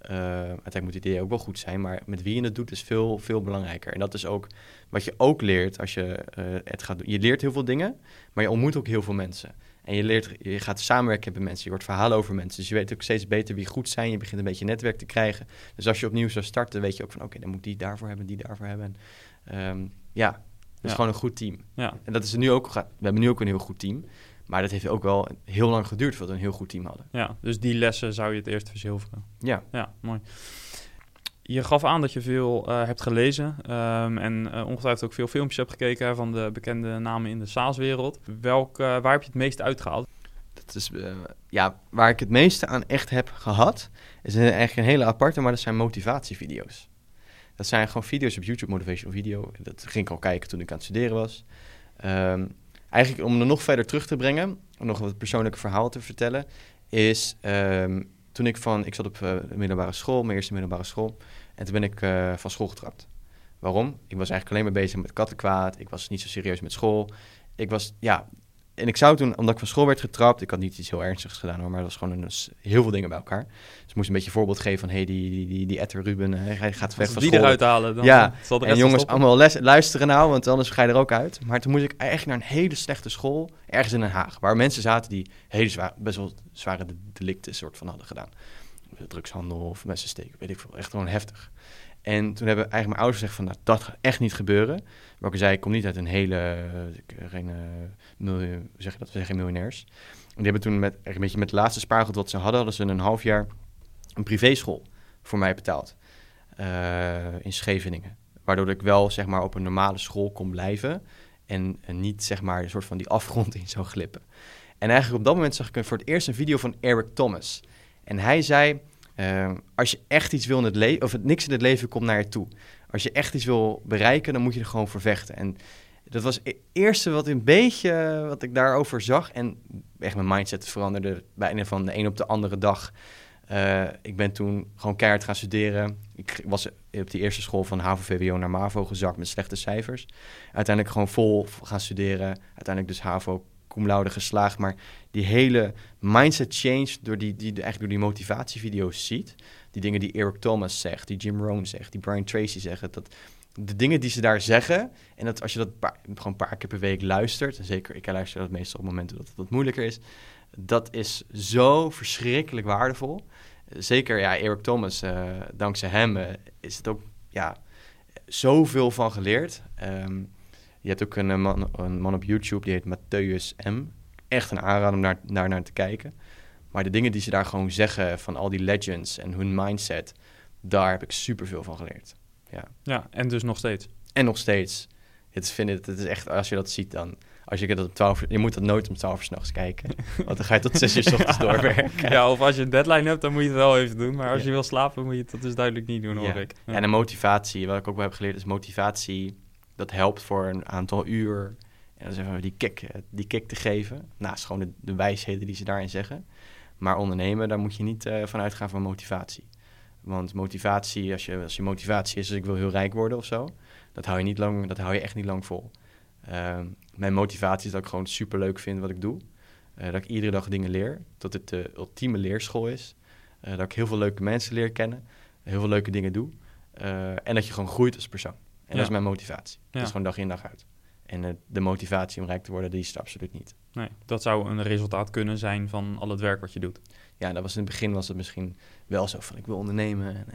Speaker 2: Uiteindelijk moet het idee ook wel goed zijn, maar met wie je het doet is veel, veel belangrijker. En dat is ook wat je ook leert als je het gaat doen. Je leert heel veel dingen, maar je ontmoet ook heel veel mensen. En je, leert, je gaat samenwerken met mensen, je hoort verhalen over mensen. Dus je weet ook steeds beter wie goed zijn. Je begint een beetje netwerk te krijgen. Dus als je opnieuw zou starten, weet je ook van... oké, dan moet die daarvoor hebben, die daarvoor hebben. Um, ja, dat is gewoon een goed team. Ja. En dat is nu ook... We hebben nu ook een heel goed team. Maar dat heeft ook wel heel lang geduurd voordat we een heel goed team hadden.
Speaker 1: Ja, dus die lessen zou je het eerst verzilveren. Ja. Ja, mooi. Je gaf aan dat je veel uh, hebt gelezen um, en uh, ongetwijfeld ook veel filmpjes hebt gekeken van de bekende namen in de SaaS-wereld. Welk, uh, waar heb je het meest uitgehaald?
Speaker 2: Dat is, ja, waar ik het meeste aan echt heb gehad, is eigenlijk een hele aparte, maar dat zijn motivatievideo's. Dat zijn gewoon video's op YouTube, motivational video. Dat ging ik al kijken toen ik aan het studeren was. Um, eigenlijk om er nog verder terug te brengen, om nog wat persoonlijke verhaal te vertellen, is ehm, toen ik van, ik zat op uh, middelbare school, mijn eerste middelbare school, en toen ben ik uh, van school getrapt. Waarom? Ik was eigenlijk alleen maar bezig met kattenkwaad, ik was niet zo serieus met school. Ik was, ja, en ik zou toen, omdat ik van school werd getrapt, ik had niet iets heel ernstigs gedaan hoor, maar dat was gewoon een, heel veel dingen bij elkaar. Dus ik moest een beetje een voorbeeld geven van, hé, hey, die, die, die, die Etter Ruben, hij gaat weg van
Speaker 1: die
Speaker 2: school.
Speaker 1: eruit halen, dan
Speaker 2: ja,
Speaker 1: zal de
Speaker 2: en jongens, allemaal les, luisteren nou, want anders ga je er ook uit. Maar toen moest ik eigenlijk naar een hele slechte school, ergens in Den Haag, waar mensen zaten die hele zwaar, best wel zware delicten soort van hadden gedaan. Drugshandel of mensen steken, weet ik veel, echt gewoon heftig. En toen hebben eigenlijk mijn ouders gezegd van, nou, dat gaat echt niet gebeuren. Maar ik zei, ik kom niet uit een hele, eh, geen, uh, miljoen, zeg dat, we zeggen miljonairs. En die hebben toen met, een beetje met het laatste spaargeld wat ze hadden, hadden ze een half jaar een privéschool voor mij betaald. In Scheveningen. Waardoor ik wel, zeg maar, op een normale school kon blijven. En, en niet, zeg maar, een soort van die afgrond in zou glippen. En eigenlijk op dat moment zag ik voor het eerst een video van Eric Thomas. En hij zei, uh, als je echt iets wil in het leven, of het niks in het leven komt naar je toe. Als je echt iets wil bereiken, dan moet je er gewoon voor vechten. En dat was het eerste wat een beetje wat ik daarover zag. En echt mijn mindset veranderde bijna van de een op de andere dag. Uh, ik ben toen gewoon keihard gaan studeren. Ik was op die eerste school van HAVO-VWO naar MAVO gezakt met slechte cijfers. Uiteindelijk gewoon vol gaan studeren. Uiteindelijk dus HAVO cum laude geslaagd. Maar die hele mindset change door die, die, eigenlijk door die motivatievideo's ziet. Die dingen die Eric Thomas zegt, die Jim Rohn zegt, die Brian Tracy zegt. Dat, de dingen die ze daar zeggen. En dat als je dat gewoon een paar keer per week luistert. En zeker, ik luister dat meestal op momenten dat het wat moeilijker is. Dat is zo verschrikkelijk waardevol. Zeker, ja, Eric Thomas, uh, dankzij hem uh, is het ook, ja, zoveel van geleerd. Um, je hebt ook een man, een man op YouTube, die heet Matthäus M. Echt een aanrader om naar, naar, naar te kijken. Maar de dingen die ze daar gewoon zeggen van al die legends en hun mindset, daar heb ik superveel van geleerd. Ja.
Speaker 1: ja, en dus nog steeds.
Speaker 2: En nog steeds. Het vind het, het is echt, als je dat ziet dan, als je dat om 12 je moet dat nooit om 12 uur s'nachts kijken. Want dan ga je tot 6 uur s ochtends doorwerken.
Speaker 1: Ja, of als je een deadline hebt, dan moet je het wel even doen. Maar als je wil slapen, moet je het dat dus duidelijk niet doen, hoor
Speaker 2: ja.
Speaker 1: ik.
Speaker 2: Ja. En de motivatie, wat ik ook wel heb geleerd, is motivatie dat helpt voor een aantal uur. En dan zeggen we die kick, die kick te geven. Naast gewoon de, de wijsheden die ze daarin zeggen. Maar ondernemen, daar moet je niet uh, van uitgaan van motivatie. Want motivatie, als je, als je motivatie is, dus ik wil heel rijk worden of zo, dat hou je, niet lang, dat hou je echt niet lang vol. Uh, mijn motivatie is dat ik gewoon super leuk vind wat ik doe. Uh, dat ik iedere dag dingen leer. Dat het de ultieme leerschool is. Dat ik heel veel leuke mensen leer kennen. Heel veel leuke dingen doe. en dat je gewoon groeit als persoon. En dat is mijn motivatie. Dat is gewoon dag in dag uit. En uh, de motivatie om rijk te worden, die is er absoluut niet.
Speaker 1: Nee, dat zou een resultaat kunnen zijn van al het werk wat je doet.
Speaker 2: Ja, dat was in het begin was het misschien wel zo van ik wil ondernemen.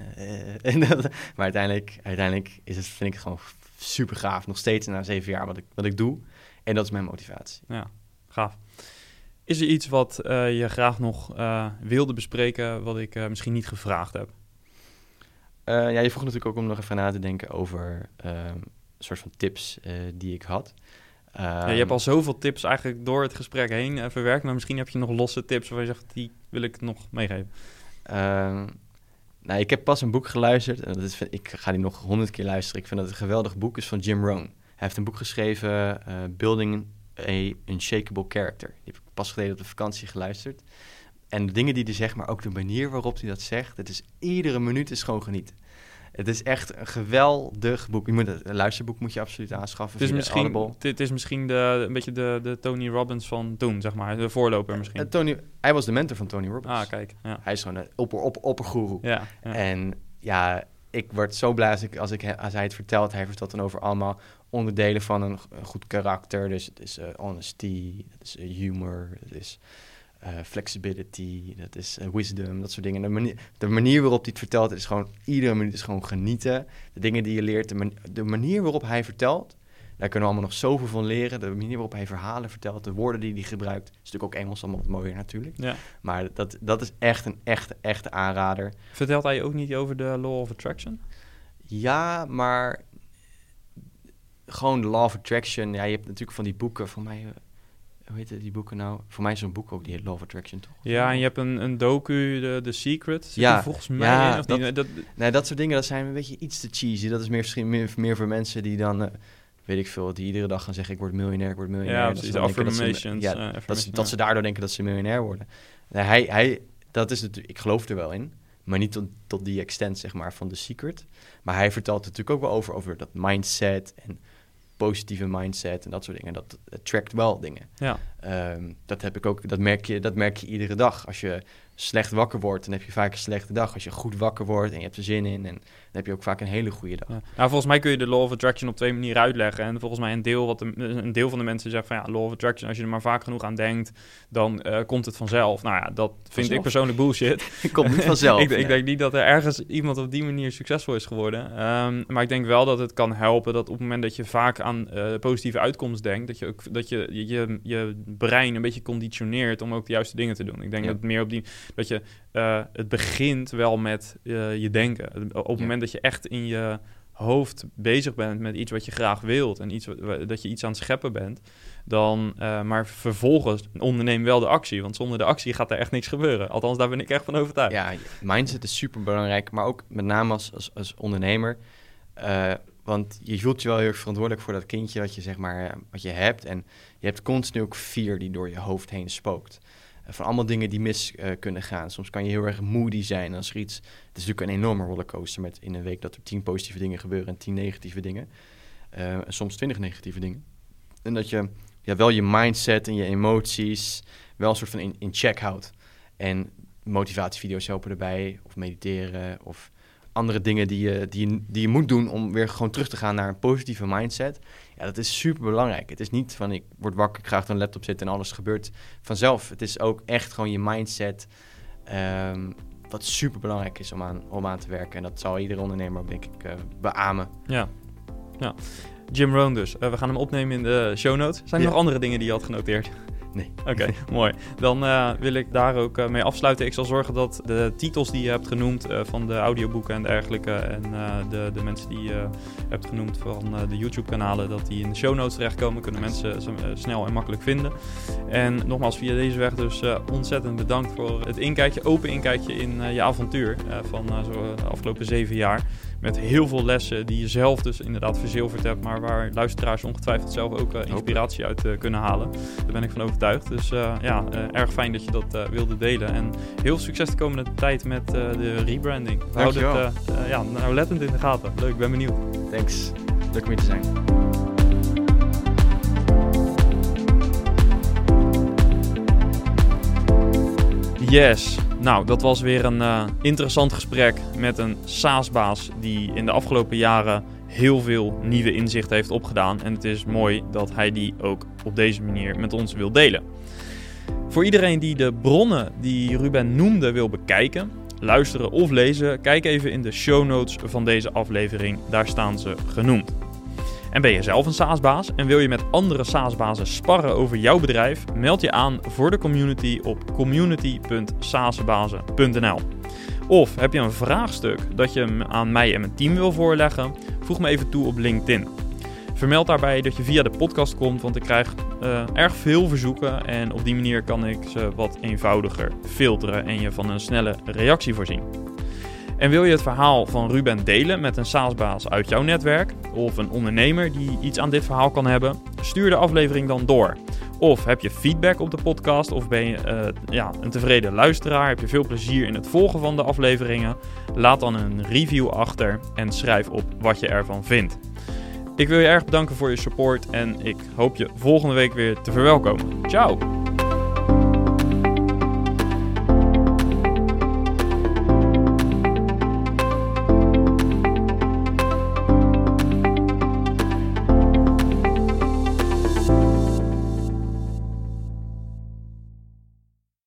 Speaker 2: En dat, maar uiteindelijk, uiteindelijk is het, vind ik het gewoon super gaaf. Nog steeds na zeven jaar wat ik, wat ik doe. En dat is mijn motivatie.
Speaker 1: Ja, gaaf. Is er iets wat uh, je graag nog uh, wilde bespreken, wat ik uh, misschien niet gevraagd heb?
Speaker 2: Ja, je vroeg natuurlijk ook om nog even na te denken over een soort van tips die ik had.
Speaker 1: Um, ja, je hebt al zoveel tips eigenlijk door het gesprek heen verwerkt, maar misschien heb je nog losse tips waarvan je zegt, die wil ik nog meegeven.
Speaker 2: Um, nou, ik heb pas een boek geluisterd en dat is, ik ga die nog honderd keer luisteren. Ik vind dat het een geweldig boek is van Jim Rohn. Hij heeft een boek geschreven, Building a Unshakable Character. Die heb ik pas geleden op de vakantie geluisterd. En de dingen die hij zegt, maar ook de manier waarop hij dat zegt, het is iedere minuut is gewoon genieten. Het is echt een geweldig boek. Je moet het, een luisterboek moet je absoluut aanschaffen.
Speaker 1: Het is misschien, dit is misschien de, een beetje de, de Tony Robbins van toen, zeg maar. De voorloper misschien.
Speaker 2: Uh, Tony, hij was de mentor van Tony Robbins.
Speaker 1: Ah, kijk. Ja.
Speaker 2: Hij is gewoon een opper, opper, oppergoeroe.
Speaker 1: Ja,
Speaker 2: ja, En ja, ik word zo blij als, ik, als, ik, als hij het vertelt. Hij vertelt dan over allemaal onderdelen van een, een goed karakter. Dus het is uh, honesty, het is uh, humor, het is... Uh, flexibility, dat is uh, wisdom, dat soort dingen. De manier, de manier waarop hij het vertelt is gewoon, iedere minuut is gewoon genieten. De dingen die je leert, de, man, de, manier waarop hij vertelt, daar kunnen we allemaal nog zoveel van leren. De manier waarop hij verhalen vertelt, de woorden die hij gebruikt. is natuurlijk ook Engels allemaal wat mooier natuurlijk.
Speaker 1: Ja.
Speaker 2: Maar dat, dat is echt een echte, echte aanrader.
Speaker 1: Vertelt hij ook niet over de Law of Attraction?
Speaker 2: Ja, maar gewoon de Law of Attraction. Ja, je hebt natuurlijk van die boeken, van mij hoe heet die boeken nou? Voor mij is zo'n boek ook, die heet of Attraction, toch?
Speaker 1: Ja, en je hebt een, een docu, de, The Secret. Zit
Speaker 2: ja,
Speaker 1: volgens mij
Speaker 2: ja,
Speaker 1: in, of
Speaker 2: dat,
Speaker 1: die, dat,
Speaker 2: nee, dat soort dingen, dat zijn een beetje iets te cheesy. Dat is meer, misschien meer, meer voor mensen die dan uh, weet ik veel, die iedere dag gaan zeggen: Ik word miljonair, ik word miljonair.
Speaker 1: Ja,
Speaker 2: Dat
Speaker 1: precies.
Speaker 2: denken dat ze-
Speaker 1: Affirmations.
Speaker 2: ja,
Speaker 1: eh,
Speaker 2: dat, ze,
Speaker 1: affirmations,
Speaker 2: dat ze daardoor denken dat ze miljonair worden. Nee, hij, hij, dat is natuurlijk, ik geloof er wel in, maar niet tot, tot die extent, zeg maar, van The Secret. Maar hij vertelt natuurlijk ook wel over, over dat mindset en positieve mindset en dat soort dingen. Dat attract wel dingen.
Speaker 1: Ja.
Speaker 2: Ehm, dat heb ik ook, dat merk, je, dat merk je iedere dag. Als je slecht wakker wordt, dan heb je vaak een slechte dag. Als je goed wakker wordt en je hebt er zin in, en dan heb je ook vaak een hele goede dag.
Speaker 1: Ja. Nou, volgens mij kun je de Law of Attraction op twee manieren uitleggen. En volgens mij een deel, wat de, een deel van de mensen zegt van ja, Law of Attraction, als je er maar vaak genoeg aan denkt, dan eh, komt het vanzelf. Nou ja, dat vind
Speaker 2: Vanzelf?
Speaker 1: ik persoonlijk bullshit.
Speaker 2: Komt niet vanzelf.
Speaker 1: ik, ik denk niet dat er ergens iemand op die manier succesvol is geworden. Ehm, maar ik denk wel dat het kan helpen dat op het moment dat je vaak aan eh, positieve uitkomst denkt, dat je ook dat je, je, je, je brein een beetje conditioneert om ook de juiste dingen te doen. Ik denk
Speaker 2: Ja.
Speaker 1: dat het meer op die dat je eh, het begint wel met eh, je denken. Op het
Speaker 2: Ja.
Speaker 1: moment dat je echt in je hoofd bezig bent met iets wat je graag wilt en iets wat, dat je iets aan het scheppen bent, dan eh, maar vervolgens onderneem wel de actie, want zonder de actie gaat er echt niks gebeuren. Althans, daar ben ik echt van overtuigd.
Speaker 2: Ja, mindset is super belangrijk, maar ook met name als, als, als ondernemer. Want je voelt je wel heel erg verantwoordelijk voor dat kindje wat je, zeg maar, wat je hebt. En je hebt continu ook fear die door je hoofd heen spookt. Eh, van allemaal dingen die mis eh, kunnen gaan. Soms kan je heel erg moody zijn als er iets... Het is natuurlijk een enorme rollercoaster met in een week dat er tien positieve dingen gebeuren en tien negatieve dingen. Eh, en soms twintig negatieve dingen. En dat je ja, wel je mindset en je emoties wel een soort van in, in check houdt. En motivatievideo's helpen erbij, of mediteren, of andere dingen die je, die, die je moet doen om weer gewoon terug te gaan naar een positieve mindset. Ja, dat is super belangrijk. Het is niet van ik word wakker, ik ga achter een laptop zitten en alles gebeurt vanzelf. Het is ook echt gewoon je mindset, ehm, wat super belangrijk is om aan, om aan te werken. En dat zal iedere ondernemer ook, denk ik, eh, beamen.
Speaker 1: Ja. ja. Jim Rohn dus. Eh, we gaan hem opnemen in de show notes. Zijn er
Speaker 2: Ja.
Speaker 1: nog andere dingen die je had genoteerd?
Speaker 2: Nee.
Speaker 1: Oké, mooi. Dan eh, wil ik daar ook eh, mee afsluiten. Ik zal zorgen dat de titels die je hebt genoemd eh, van de audioboeken en dergelijke... en de, de mensen die je hebt genoemd van de YouTube-kanalen... dat die in de show notes terechtkomen. Kunnen mensen ze, snel en makkelijk vinden. En nogmaals, via deze weg dus ontzettend bedankt voor het inkijkje, open inkijkje in je avontuur van zo, de afgelopen zeven jaar. Met heel veel lessen die je zelf dus inderdaad verzilverd hebt, maar waar luisteraars ongetwijfeld zelf ook eh, inspiratie uit eh, kunnen halen. Daar ben ik van overtuigd. Dus eh, ja, erg fijn dat je dat wilde delen. En heel veel succes de komende tijd met de rebranding. We houden het ja, nauwlettend in de gaten. Leuk, ik ben benieuwd.
Speaker 2: Thanks. Leuk om hier te zijn.
Speaker 1: Yes. Nou, dat was weer een eh, interessant gesprek met een SaaS-baas die in de afgelopen jaren heel veel nieuwe inzichten heeft opgedaan. En het is mooi dat hij die ook op deze manier met ons wil delen. Voor iedereen die de bronnen die Ruben noemde wil bekijken, luisteren of lezen, kijk even in de show notes van deze aflevering. Daar staan ze genoemd. En ben je zelf een SaaS-baas en wil je met andere SaaS-bazen sparren over jouw bedrijf? Meld je aan voor de community op community.saasbazen.nl. Of heb je een vraagstuk dat je aan mij en mijn team wil voorleggen? Voeg me even toe op LinkedIn. Vermeld daarbij dat je via de podcast komt, want ik krijg eh, erg veel verzoeken en op die manier kan ik ze wat eenvoudiger filteren en je van een snelle reactie voorzien. En wil je het verhaal van Ruben delen met een SaaS-baas uit jouw netwerk of een ondernemer die iets aan dit verhaal kan hebben? Stuur de aflevering dan door. Of heb je feedback op de podcast of ben je eh, ja, een tevreden luisteraar? Heb je veel plezier in het volgen van de afleveringen? Laat dan een review achter en schrijf op wat je ervan vindt. Ik wil je erg bedanken voor je support en ik hoop je volgende week weer te verwelkomen. Ciao!